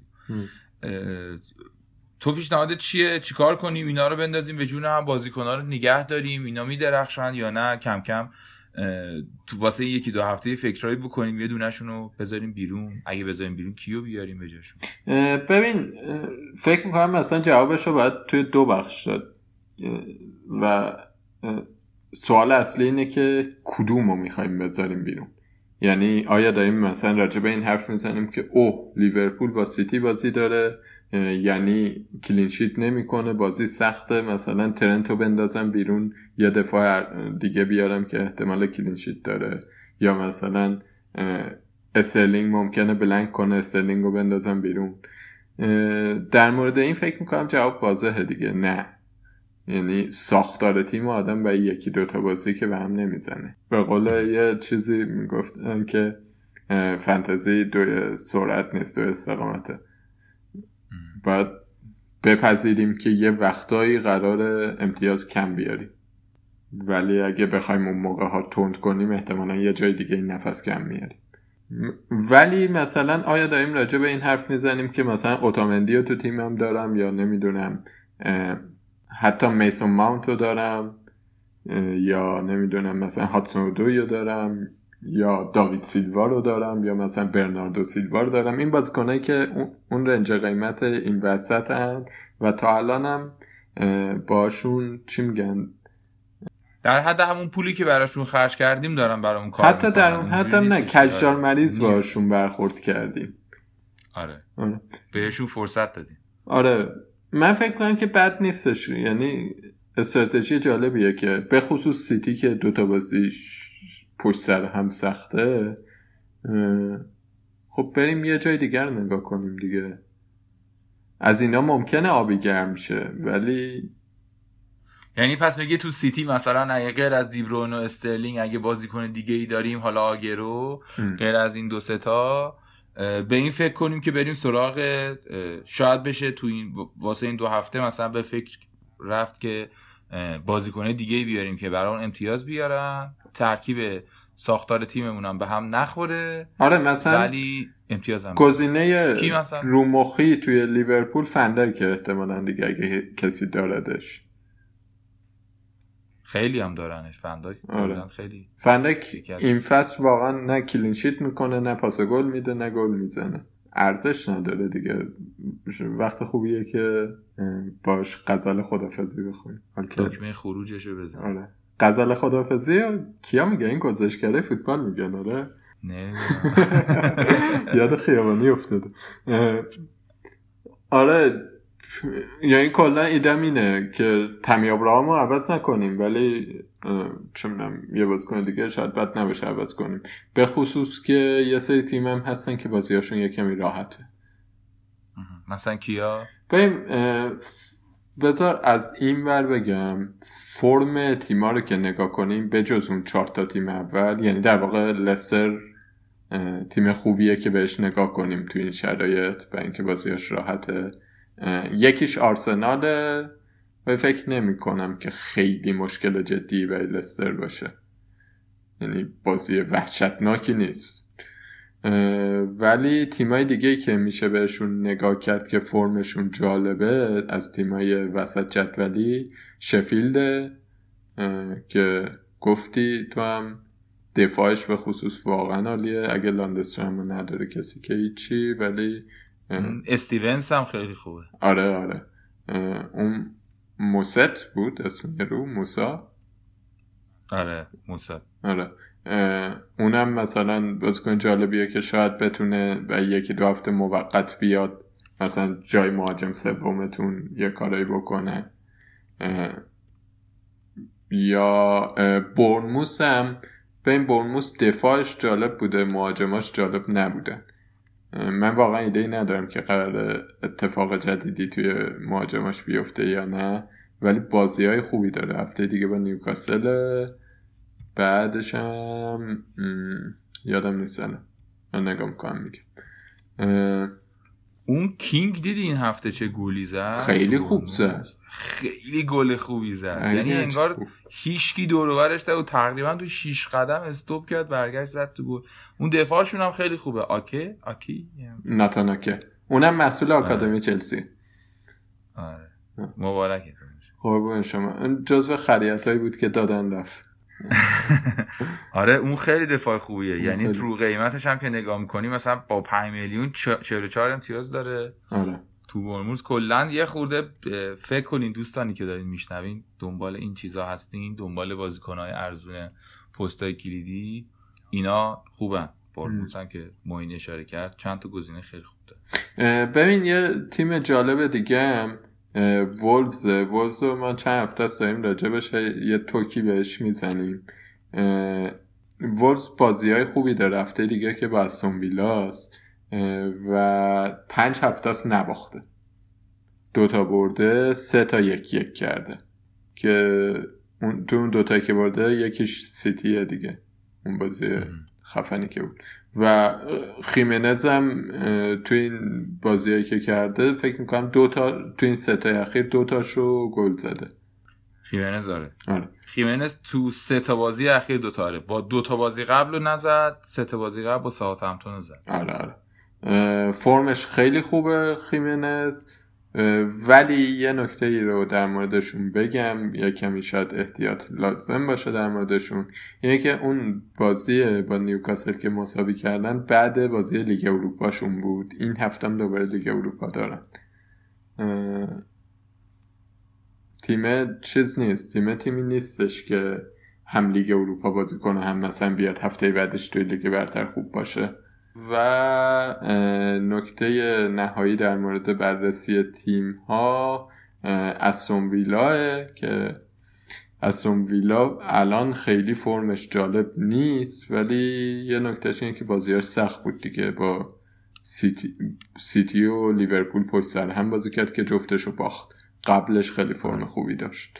تو پیشنهاد چیه؟ چیکار کنیم؟ اینا رو بندازیم به جون هم بازیکن‌ها رو نگه داریم. اینا میدرخشن یا نه؟ کم کم تو واسه یکی دو هفته فکرایی بکنیم یه دونشون رو بذاریم بیرون. اگه بذاریم بیرون کیو بیاریم به جاشون؟ ببین فکر می‌کنم مثلا جوابش رو باید توی دو بخش داد. و سوال اصلی اینه که کدوم رو می‌خوایم بذاریم بیرون؟ یعنی آیا داریم مثلا راجع به این حرف می‌زنیم که او لیورپول با سیتی بازی داره؟ یعنی clean sheet نمی‌کنه بازی سخته. مثلا ترنتو بندازم بیرون یا دفاع دیگه بیارم که احتمال clean sheet داره. یا مثلا استرلینگ ممکنه blank کنه استرلینگ رو بندازم بیرون. در مورد این فکر می‌کنم جواب واضحه دیگه. نه. یعنی ساختار تیم آدم به یکی دوتا بازی که به هم نمی‌زنه. به قول یه چیزی می‌گفتن که فانتزی دو سرعت نیست دو استقامته. باید بپذیریم که یه وقتایی قرار امتیاز کم بیاریم. ولی اگه بخوایم اون موقع ها تند کنیم احتمالا یه جای دیگه این نفس کم میاریم. ولی مثلا آیا داریم راجع به این حرف می‌زنیم که مثلا اوتامندی رو تو تیمم دارم یا نمی‌دونم حتی میسون ماونت رو دارم یا نمی‌دونم مثلا هاتسون رو دارم یا داوید سیلوا رو دارم یا مثلا برناردو سیلوا رو دارم. این بازیکنایی که اون رنج قیمت این وسط هن و تا الانم باشون چی میگن؟ در حد همون پولی که براشون خرج کردیم دارم برامون کار حتی در اون حتی نه کجدار مریض باشون برخورد کردیم. آره. آره. بهشون فرصت دادیم. آره. من فکر کنم که بد نیستش. یعنی استراتژی جالبیه که به خصوص سیتی که دوتا بازی پشت سر هم سخته. خب بریم یه جای دیگر نگاه کنیم دیگه. از اینا ممکنه آبی گرم شه ولی یعنی پس میگه تو سیتی مثلا اگه غیر از دیبرون و استرلینگ اگه بازیکن دیگه ای داریم حالا آگرو غیر از این دو ستا به این فکر کنیم که بریم سراغ شاید بشه تو این واسه این دو هفته مثلا به فکر رفت که بازیکنه دیگه بیاریم که برای امتیاز بیارن. ترکیب ساختار تیممون هم به هم نخوره. آره مثلا ولی امتیاز هم گزینه رومخی توی لیورپول که احتمالا دیگه اگه کسی داردش. خیلی هم دارنش. فندک آره. خیلی. فندک این فصل واقعا نه کلینشیت می‌کنه نه پاس گل میده نه گل می‌زنه. ارزش نداره دیگه. وقت خوبیه که باش غزل خدافزی بخونی. دکمه خروجشو بزن. آره. غزل خدافزی کیا میگه؟ این گزارشگره فوتبال میگن آره نه؟ یاد خیابانی افتاده. آره یعنی کلا ایدم اینه که تمی ابراهام رو عوض نکنیم ولی چه یه بازیکن دیگه شاید بد نباشه عوض کنیم به خصوص که یه سری تیم هم هستن که بازیاشون یه کمی راحته. مثلا کیا؟ بریم بذار از این ور بگم. فرم تیما رو که نگاه کنیم به جز اون چهار تا تیم اول یعنی در واقع لستر تیم خوبیه که بهش نگاه کنیم تو این شرایط و اینکه بازیاش راحته. یکیش آرسناله. و فکر نمی کنم که خیلی مشکل جدی برای لستر باشه. یعنی بازی وحشتناکی نیست. ولی تیمای دیگه که میشه بهشون نگاه کرد که فرمشون جالبه از تیمای وسط جدولی شفیلده که گفتی تو هم دفاعش به خصوص واقعا عالیه. اگه لاندسترام نداره کسی که هیچی ولی استیونس هم خیلی خوبه. آره آره. اون موست بود اسم رو موسا. آره موسا. آره. اونم مثلا بازیکن جالبیه که شاید بتونه و یکی دو هفته موقت بیاد مثلا جای مهاجم سومتون یه کارایی بکنه. یا برنموس هم به این برنموس دفاعش جالب بوده مهاجماش جالب نبودن من واقعا ایده ای ندارم که قرار اتفاق جدیدی توی مهاجماش بیفته یا نه ولی بازی های خوبی داره. هفته دیگه با نیوکاسل بعدش هم یادم نیست من نگاه می‌کنم اون کینگ دیدی این هفته چه گولی زد؟ خیلی خوب زد. خیلی گل خوبی زد. یعنی انگار هیچکی دور و تقریبا تو 6 قدم استوب کرد برگشت زد تو گل. اون دفاعشون هم خیلی خوبه. آکه؟ آکی؟ ناتاناکه. اونم مسئول آره. آکادمی چلسی. آره. مبارکتون قربون شما. جزو خریت بود که دادن رفت. آره اون خیلی دفاع خوبیه. یعنی رو قیمتش هم که نگاه می‌کنی مثلا با 5 میلیون 44 امتیاز داره. آره. تو برموز کلا یه خورده فکر کنین دوستانی که دارین میشنوین دنبال این چیزا هستین دنبال بازیکنهای ارزون پستای کلیدی اینا خوبن. برموزن که موین اشاره کرد چند تا گزینه خیلی خوب داره. ببین یه تیم جالب دیگه. هم وولفز وولفز رو ما چند هفته است داریم راجع بشه یه توکی بهش می‌زنیم. وولفز بازی های خوبی داره هفته دیگه که با استون ویلاست و پنج هفته است نباخته. دوتا برده سه تا یک یک کرده. که اون تو اون دوتا که برده یکیش سیتیه دیگه. اون بازی خفنی که بود. و خیمنز هم تو این بازی که کرده فکر می‌کنم دو تا تو این سه تا اخیر دو تاشو گل زده. خیمنز آره. آره. خیمنز تو سه تا بازی اخیر دو تا آره. با دو تا بازی قبل نزد سه تا بازی قبل با ساعت همتون زد. آره آره. فرمش خیلی خوبه خیمنز. ولی یه نکته ای رو در موردشون بگم یه کمی شاید احتیاط لازم باشه در موردشون. اینه که اون بازی با نیوکاسل که مساوی کردن بعد بازی لیگ اروپاشون بود. این هفتم دوباره لیگ اروپا دارن. تیم چیز نیست. تیم تیمی نیستش که هم لیگ اروپا بازی کنه هم مثلا بیاد هفته بعدش توی لیگ برتر خوب باشه. و نکته نهایی در مورد بررسی تیم ها اسون ویلاه که اسون ویلا الان خیلی فرمش جالب نیست ولی یه نکتهش اینه که بازیاش سخت بود دیگه با سیتی, سیتی و لیورپول پشت سر هم بازی کرد که جفتش رو باخت. قبلش خیلی فرم خوبی داشت.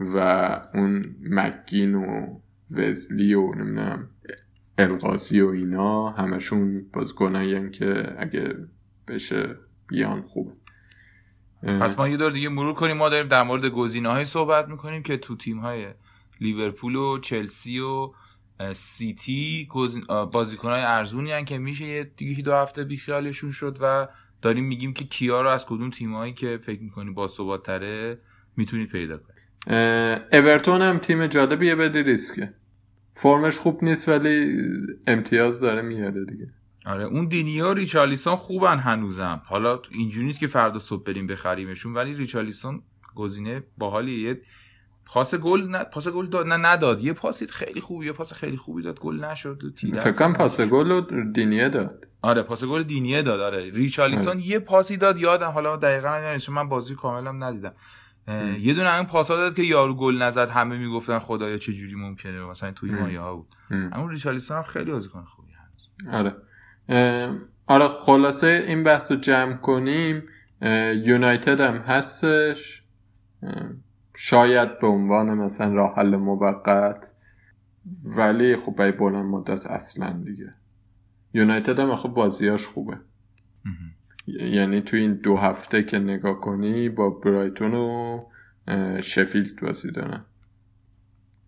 و اون مکین و وزلی و نمی‌دونم القاسی و اینا همشون بازیکنایی که اگه بشه بیان خوبه پس ما یه دور دیگه مرور کنیم. ما داریم در مورد گزینه های صحبت می‌کنیم که تو تیم های لیورپول و چلسی و سیتی بازیکن های ارزونی که میشه یه دیگه دو هفته بیخیالشون شد و داریم میگیم که کیا رو از کدوم تیمایی که فکر می‌کنی با ثبات تره می‌تونید پیدا کنید. اورتون هم تیم جالبیه بدی ریسکه. فرمش خوب نیست ولی امتیاز داره میاره دیگه. آره اون دینیا ریچالیسون خوبن هنوزم. حالا اینجوری نیست که فردا صبح بریم بخریمشون ولی ریچالیسون گزینه باحالیه. یه پاس گل نه پاس گل داد نه نداد. یه پاسی خیلی خوبی یه پاس خیلی خوبی داد گل نشد. فکر کنم پاس گل رو دینیه داد. آره پاس گل دینیه داد آره. ریچالیسون آره. یه پاسی داد یادم حالا دقیقا نمی‌دونم من بازی کاملم ندیدم. یه دونه این پاسا داد که یارو گل نزد همه می‌گفتن خدایا چه جوری ممکنه؟ مثلا توی مایه ها بود. اما ریچالیسون هم خیلی بازیکن خوبی هست. آره. آره خلاصه این بحث رو جمع کنیم یونایتد هم هستش. شاید به عنوان مثلا راه حل موقت. ولی خب برای بلند مدت اصلا دیگه. یونایتد هم خب بازیاش خوبه. یعنی تو این دو هفته که نگاه کنی با برایتون و شفیلد بازی دارن.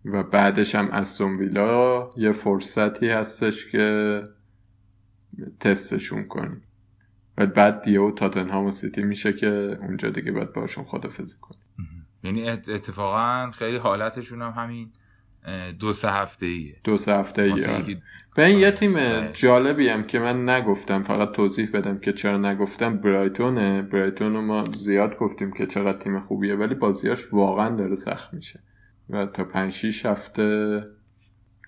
و بعدش هم استون ویلا یه فرصتی هستش که تستشون کنی. و بعد دیو تاتنهام و سیتی میشه که اونجا دیگه باید باشون خدافزی کنی. یعنی اتفاقا خیلی حالتشون هم همین. دو سه هفته ایه دو سه هفته ایه به این یه تیم جالبی هم که من نگفتم فقط توضیح بدم که چرا نگفتم برایتونه. برایتون رو ما زیاد گفتیم که چقدر تیم خوبیه ولی بازیاش واقعا داره سخت میشه. و تا پنج شیش هفته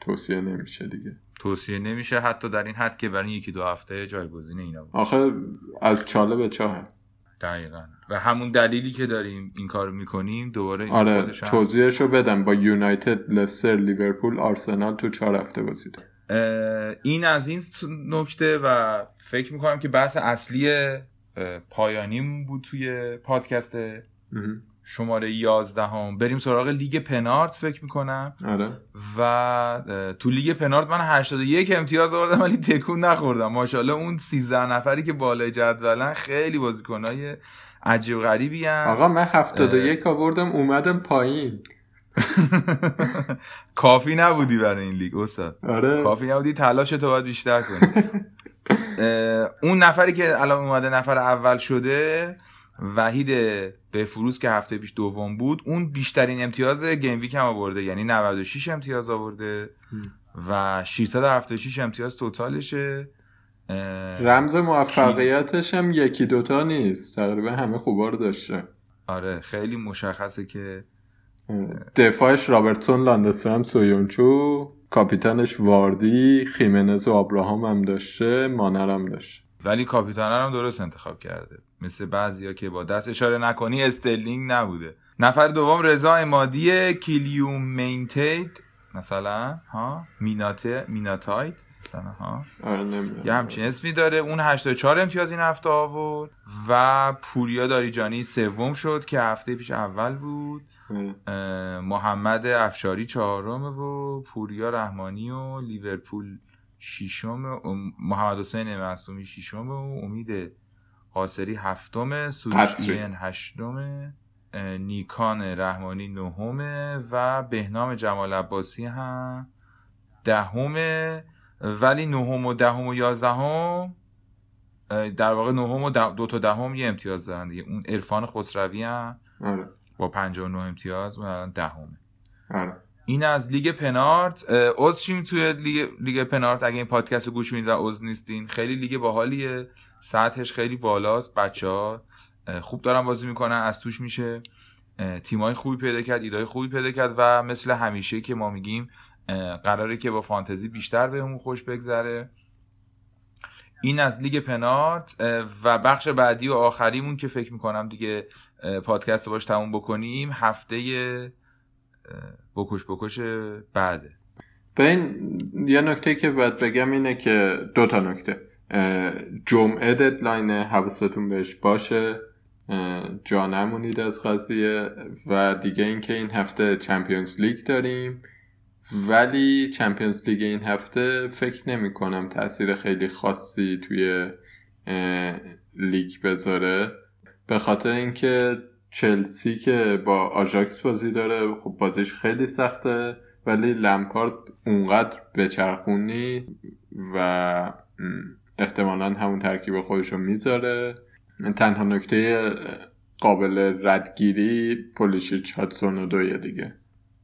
توصیه نمیشه دیگه. توصیه نمیشه حتی در این حد که برای یکی دو هفته جایگزین اینا بود. آخه از چاله به چاه دقیقا. و همون دلیلی که داریم این کار می‌کنیم دوباره آره توضیحش رو بدم. با یونایتد لستر لیورپول آرسنال تو چهار هفته بازید این از این نکته و فکر می‌کنم که بحث اصلی پایانیم بود توی پادکست شماره 11 هم بریم سراغ لیگ پنارت فکر می‌کنم. آره. و تو لیگ پنارت من 81 امتیاز آوردم ولی تکون نخوردم. ماشاءالله اون 13 نفری که بالای جدولن خیلی بازیکنای عجیب غریبی هم. آقا من 71 آوردم اومدم پایین. کافی نبودی برای این لیگ استاد. آره. کافی نبودی تلاش تو باید بیشتر کنی. اون نفری که الان اومده نفر اول شده وحید به فروز که هفته پیش دوم بود اون بیشترین امتیاز game week هم آورده. یعنی 96 امتیاز آورده و 676 امتیاز total شه. رمز موفقیتش هم یکی دوتا نیست. تقریبا همه خوبا رو داشته. آره خیلی مشخصه که دفاعش رابرتسون لاندسترام سویونچو کاپیتانش واردی خیمنز و آبراهام هم داشته مانر هم داشته. ولی کاپیتان هم درست انتخاب کرده. مثل بعضیا که با دست اشاره نکنی استرلینگ نبوده. نفر دوم رضا امادی کلیوم مینتید مثلا ها؟ میناته میناتایت مثلا ها؟ آره یه همچین اسمی داره. اون 84 امتیاز این هفته آورد و پوریا داریجانی سوم شد که هفته پیش اول بود. محمد افشاری چهارم و پوریا رحمانی و لیورپول ششم محمد حسین معصومی ششم و امید قاسری هفتم سوریشین هشتم نیکان رحمانی نهمه و بهنام جمال عباسی هم دهمه ولی نهم و دهم و یازدهم در واقع نهم و دو تا دهم یه امتیاز دارن دیگه اون عرفان خسروی هم آره. با 59 امتیاز و دهمه آره. این از لیگ پنارت. عضو توی لیگ, لیگ پنارت. اگه این پادکست رو گوش می‌دید و عضو نیستین خیلی لیگ باحالیه. سطحش خیلی بالاست بچه ها خوب دارن بازی می‌کنن از توش میشه. تیمای خوبی پیدا کرد ایدای خوبی پیدا کرد و مثل همیشه که ما میگیم قراره که با فانتزی بیشتر بهمون خوش بگذره. این از لیگ پنارت. و بخش بعدی و آخریمون که فکر می‌کنم دیگه پادکست باش تموم بکنیم هفته بکش بکش بعده. به این یه نکته که باید بگم اینه که دو تا نکته. جمعه ددلاین حواستون بهش باشه جا نمونید از قضیه و دیگه اینکه این هفته Champions League داریم. ولی Champions League این هفته فکر نمی کنم تاثیر خیلی خاصی توی لیگ بذاره. به خاطر اینکه چلسی که با آژاکس بازی داره خب بازیش خیلی سخته ولی لمپارد اونقدر بچرخونی و احتمالا همون ترکیب خودش رو می‌ذاره. تنها نکته قابل ردگیری پولیشیچ هادسون اودویه دیگه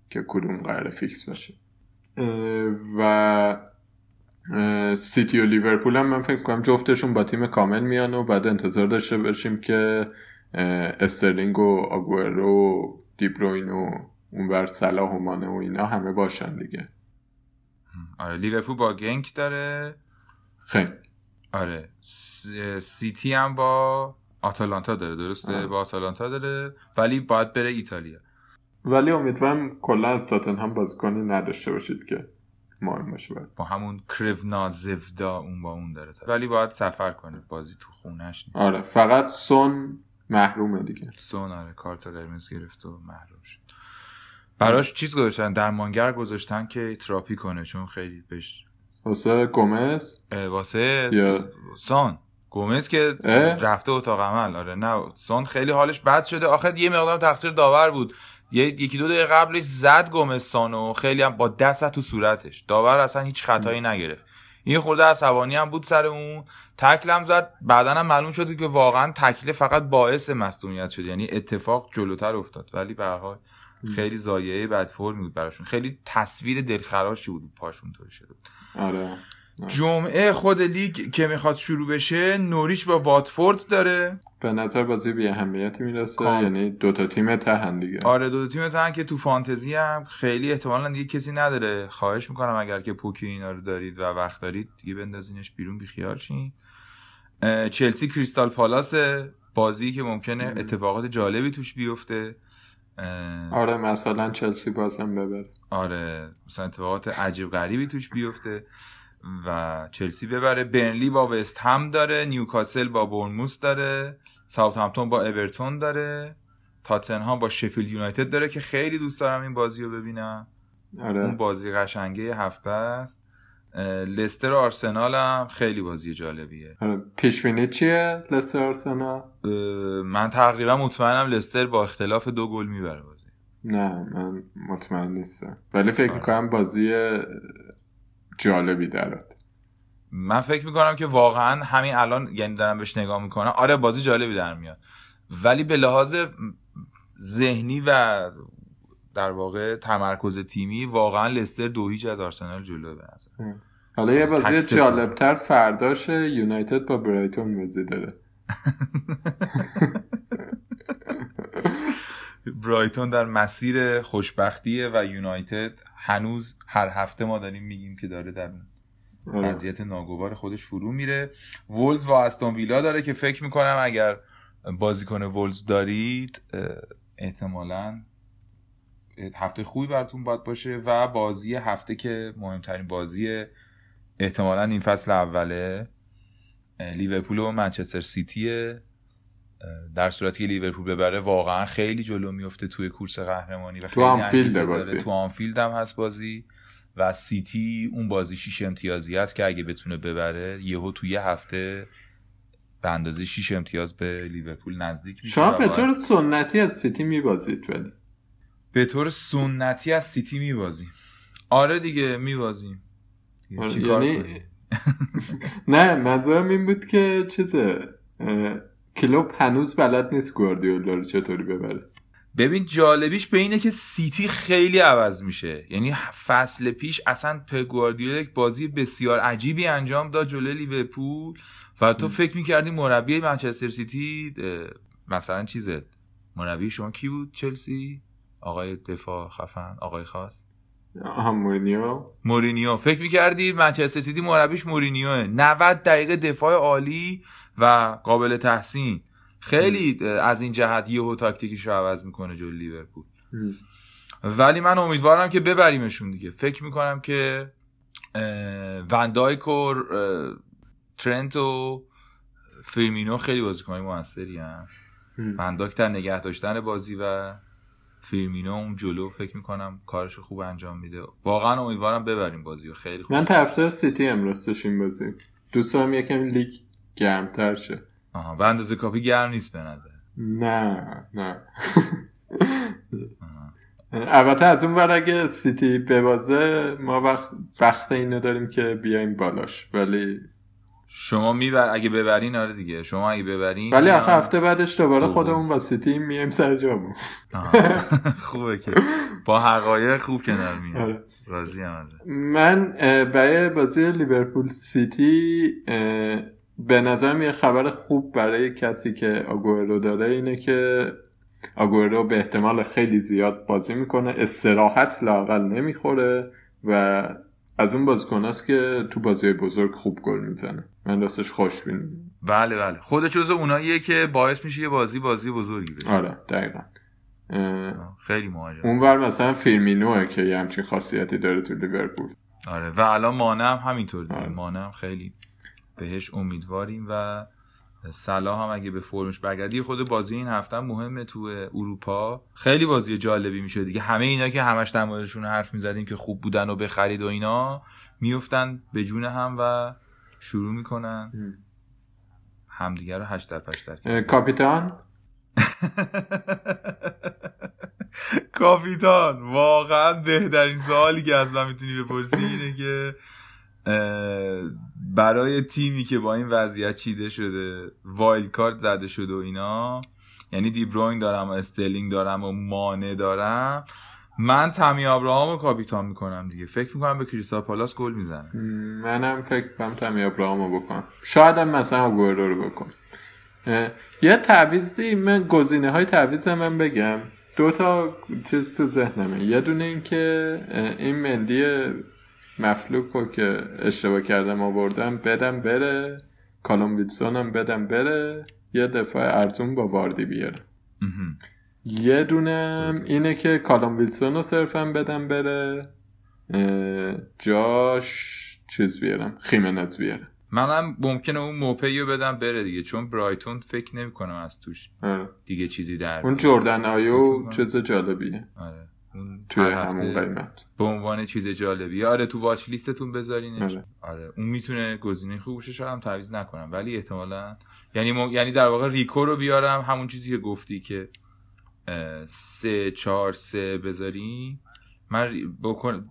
که کدوم قرار فیکس باشه. و سیتی و لیورپول هم من فکر کنم جفتشون با تیم کامل میان و بعد انتظار داشته باشیم که استرلینگ و آگوئرو و دیبروین و اونور صلاح و مانه و اینا همه باشن دیگه. آره لیورپول با گنک داره. خیلی. آره سیتی هم با آتالانتا داره درسته؟ آره. با آتالانتا داره ولی باید بره ایتالیا. ولی امیدوارم کلا از تاتنهام بازیکنی نداشته باشید که مهم باشه با همون کرونا زفدا اون با اون داره. ولی باید سفر کنه بازی تو خونش نیست. آره فقط سون محرومه دیگه. سون آره کارت قرمز گرفت و محروم شد. براش چیز گذاشتن؟ درمانگر گذاشتن که تراپی کنه چون خیلی بهش واسه گومز؟ واسه یا سان گومز که رفته اتاق عمل آره نه سان خیلی حالش بد شده. آخه یه مقدار تقصیر داور بود. یه یکی دو دقیقه قبلش زد گومز سانو خیلی هم با دست تو صورتش. داور اصلا هیچ خطایی نگرفت. این خورده عصبانی هم بود سر اون. تکل هم زد. بعدا هم معلوم شد که واقعا تکل فقط باعث مصدومیت شد. یعنی اتفاق جلوتر افتاد. ولی به حال خیلی زایعه بد فرمی بود براشون. خیلی تصویر دلخراشی بود پاشون طوری شده آره. جمعه خود لیگ که می‌خواد شروع بشه نوریچ با واتفورد داره. به نظر بازی بی اهمیتی می‌رسه یعنی دوتا تیم تهن دیگه. آره دوتا تیم تهن که تو فانتزی هم خیلی احتمالا دیگه کسی نداره. خواهش می‌کنم اگر که پوکی اینا رو دارید و وقت دارید دیگه بندازینش بیرون بیخیال شین. چلسی کریستال پالاس بازی که ممکنه اتفاقات جالبی توش بیفته. آره مثلا چلسی بازم ببره. آره مثلا اتفاقات عجیب غریبی توش بیفته. و چلسی ببره. برنلی با وست هم داره نیوکاسل با بورنموس داره ساوثهامپتون با اورتون داره تاتنهام با شفیلد یونایتد داره که خیلی دوست دارم این بازی رو ببینم. آره. اون بازی قشنگه هفته است. لستر و آرسنال هم خیلی بازی جالبیه. آره. پیش چیه لستر آرسنال؟ من تقریبا مطمئنم لستر با اختلاف دو گل می‌بره بازی. نه من مطمئن نیستم. ولی فکر آره. کنم بازی جالبی دارد. من فکر می‌کنم که واقعا همین الان یعنی دارم بهش نگاه می‌کنم. آره بازی جالبی در میاد. ولی به لحاظ ذهنی و در واقع تمرکز تیمی واقعا لستر دو هیچ از آرسنال جلو به حالا یه بازی جالبتر فرداش یونایتد با برایتون بازی داره. برایتون در مسیر خوشبختیه و یونایتد هنوز هر هفته ما داریم میگیم که داره در آره. وضعیت ناگوار خودش فرو میره وولز و استون ویلا داره که فکر می‌کنم اگر بازیکن وولز دارید احتمالا هفته خوبی براتون باید باشه و بازی هفته که مهمترین بازی احتمالا این فصل اوله لیورپول و منچستر سیتیه در صورتی که لیورپول ببره واقعا خیلی جلو میفته توی کورس قهرمانی و تو آنفیلد بازی. تو آنفیلد هم هست بازی و سیتی اون بازی شیش امتیازی است که اگه بتونه ببره یهو توی یه هفته به اندازه 6 امتیاز به لیورپول نزدیک میشه شما به طور سنتی از سیتی میبازید ولی. به طور سنتی از سیتی میبازیم. آره دیگه میبازیم. آره یعنی... نه منظورم این بود که چیزه کلوپ هنوز بلد نیست گواردیولا رو چطوری ببره. ببین جالبیش به اینه که سیتی خیلی عوض میشه. یعنی فصل پیش اصلا په گواردیولا یک بازی بسیار عجیبی انجام داد جلوی لیورپول و تو فکر می‌کردی مربی منچستر سیتی مثلا چیزه مربی شما کی بود؟ چلسی؟ آقای دفاع خفن آقای خاص؟ مورینیو. مورینیو. فکر می‌کردی منچستر سیتی مربیش مورینیوه. 90 دقیقه دفاع عالی و قابل تحسین. خیلی از این جهت یهو تاکتیکیش رو عوض می‌کنه جلوی لیورپول. ولی من امیدوارم که ببریمشون دیگه. فکر می‌کنم که وندایک و ترنت و فیرمینو خیلی بازیکنای موثری هم. فن‌دایک در نگه داشتن بازی و فیرمینو اون جلو فکر می‌کنم کارش خوب انجام میده. واقعا امیدوارم ببریم بازی و خیلی خوب. من طرفدار سیتی امروز این بازی. دوست دارم یکم لیگ گرمتر شه. آها به اندازه کافی گرم نیست به نظر. نه نه. البته از اون ور اگه سیتی ببازه ما وقت وقت اینو داریم که بیایم بالاش ولی شما میبر اگه ببرین آره دیگه. شما اگه ببرین ولی آخه هفته بعدش دوباره خودمون با سیتی میایم سر جامون. خوبه که. با حقایق خوب کنار میاد آره. راضی من برای بازی لیورپول سیتی به نظرم یه خبر خوب برای کسی که آگورو داره اینه که آگورو به احتمال خیلی زیاد بازی می‌کنه. استراحت لاقل نمی‌خوره و از اون بازیکناست که تو بازی بزرگ خوب گل می‌زنه. من راستش خوش بینم بله بله. خودش جز اوناییه که باعث میشه یه بازی بازی بزرگی بشه. آره دقیقا. خیلی مهاجم اونور مثلا فیرمینوه که یه همچین خاصیتی داره تو لیورپول. آره و الان مانه هم همینطور دیگه. آره. مانه هم خیلی بهش امیدواریم و صلاح هم اگه به فرمش برگردی خود بازی این هفته مهمه تو اروپا. خیلی بازی جالبی میشه دیگه. همه اینا که همش در موردشون حرف می‌زدیم که خوب بودن و بخرید و اینا میفتن به جون هم و شروع می‌کنن. همدیگه رو هشتر پشتر کاپیتان؟ کاپیتان واقعا بهترین سوالی که از من می‌تونی بپرسی اینه که برای تیمی که با این وضعیت چیده شده wild card زده شده و اینا. یعنی دیبروین دارم و استلینگ دارم و مانه دارم. من تمی ابراهام رو کاپیتان می‌کنم دیگه. فکر می‌کنم به کریستال پالاس گل می‌زنه. منم فکر کنم تمی ابراهام رو بکنم شاید هم مثلا گورو رو بکن. یه تعویزی من گزینه های تعویز من بگم. دو تا چیز تو ذهنمه. یه دونه این که این مندی مفلوک رو که اشتباه کردم آوردم بدم بره. کالوم ویلسون هم بدم بره. یه دفاع ارزون با واردی بیاره. یه دونم اینه که کالوم ویلسون رو صرفا بدم بره. جاش چیز بیارم خیمنز بیاره. منم ممکنه اون موپی رو بدم بره دیگه چون برایتون فکر نمی کنم از توش آره. دیگه چیزی در اون جردن آیو چیز جالبیه. آره. اون توی همون قیمت. به عنوان چیز جالبی. آره تو واچ لیستتون بذارینش. آره. آره. اون می‌تونه گزینه خوب باشه شاید هم تعویض نکنم ولی احتمالا. یعنی م... یعنی در واقع ریکو رو بیارم همون چیزی که گفتی که سه چهار سه بذاری من بکن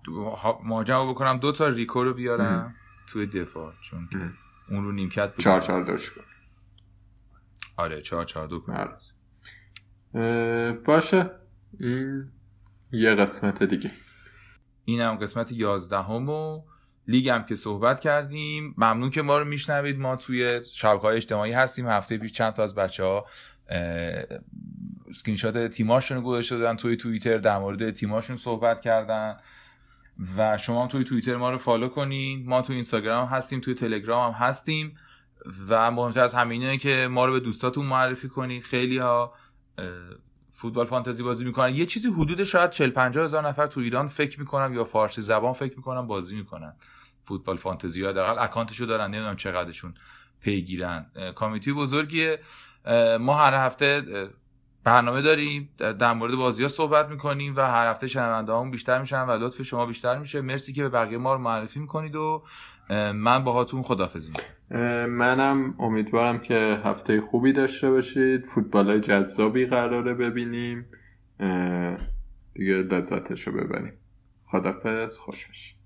مهاجم بکنم دو تا ریکو رو بیارم توی دفاع چون که اون رو نیمکت چهار چهار دوش کن؟ آره چهار چهار دو کن. باشه. این یه قسمت دیگه. این هم قسمت یازدهم و لیگ هم که صحبت کردیم. ممنون که ما رو میشنوید. ما توی شبکه های اجتماعی هستیم. هفته پیش چند تا از بچه ها اسکرینشات تیماشون رو گذاشته بودن توی توییتر در مورد تیماشون صحبت کردن. و شما هم توی توییتر ما رو follow کنین. ما توی اینستاگرام هستیم توی تلگرام هم هستیم. و مهمتر از همینه که ما رو به دوستاتون معرفی کنید خیلی ها فوتبال فانتزی بازی می‌کنن. یه چیزی حدود شاید 40 50 هزار نفر تو ایران فکر می‌کنم یا فارسی زبان فکر می‌کنم بازی می‌کنن. فوتبال فانتزی یا در اکانتشو دارن نمی‌دونم چقدرشون پیگیرن. کامیتی بزرگیه. ما هر هفته برنامه داریم در مورد بازی ها صحبت می‌کنیم و هر هفته شنونده بیشتر میشن و لطف شما بیشتر میشه. مرسی که به بقیه ما رو معرفی می‌کنید و من باهاتون خدافزی منم امیدوارم که هفته خوبی داشته باشید. فوتبال جذابی قراره ببینیم. دیگه لذتش رو ببریم. خدافز خوش بشید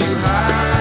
too high.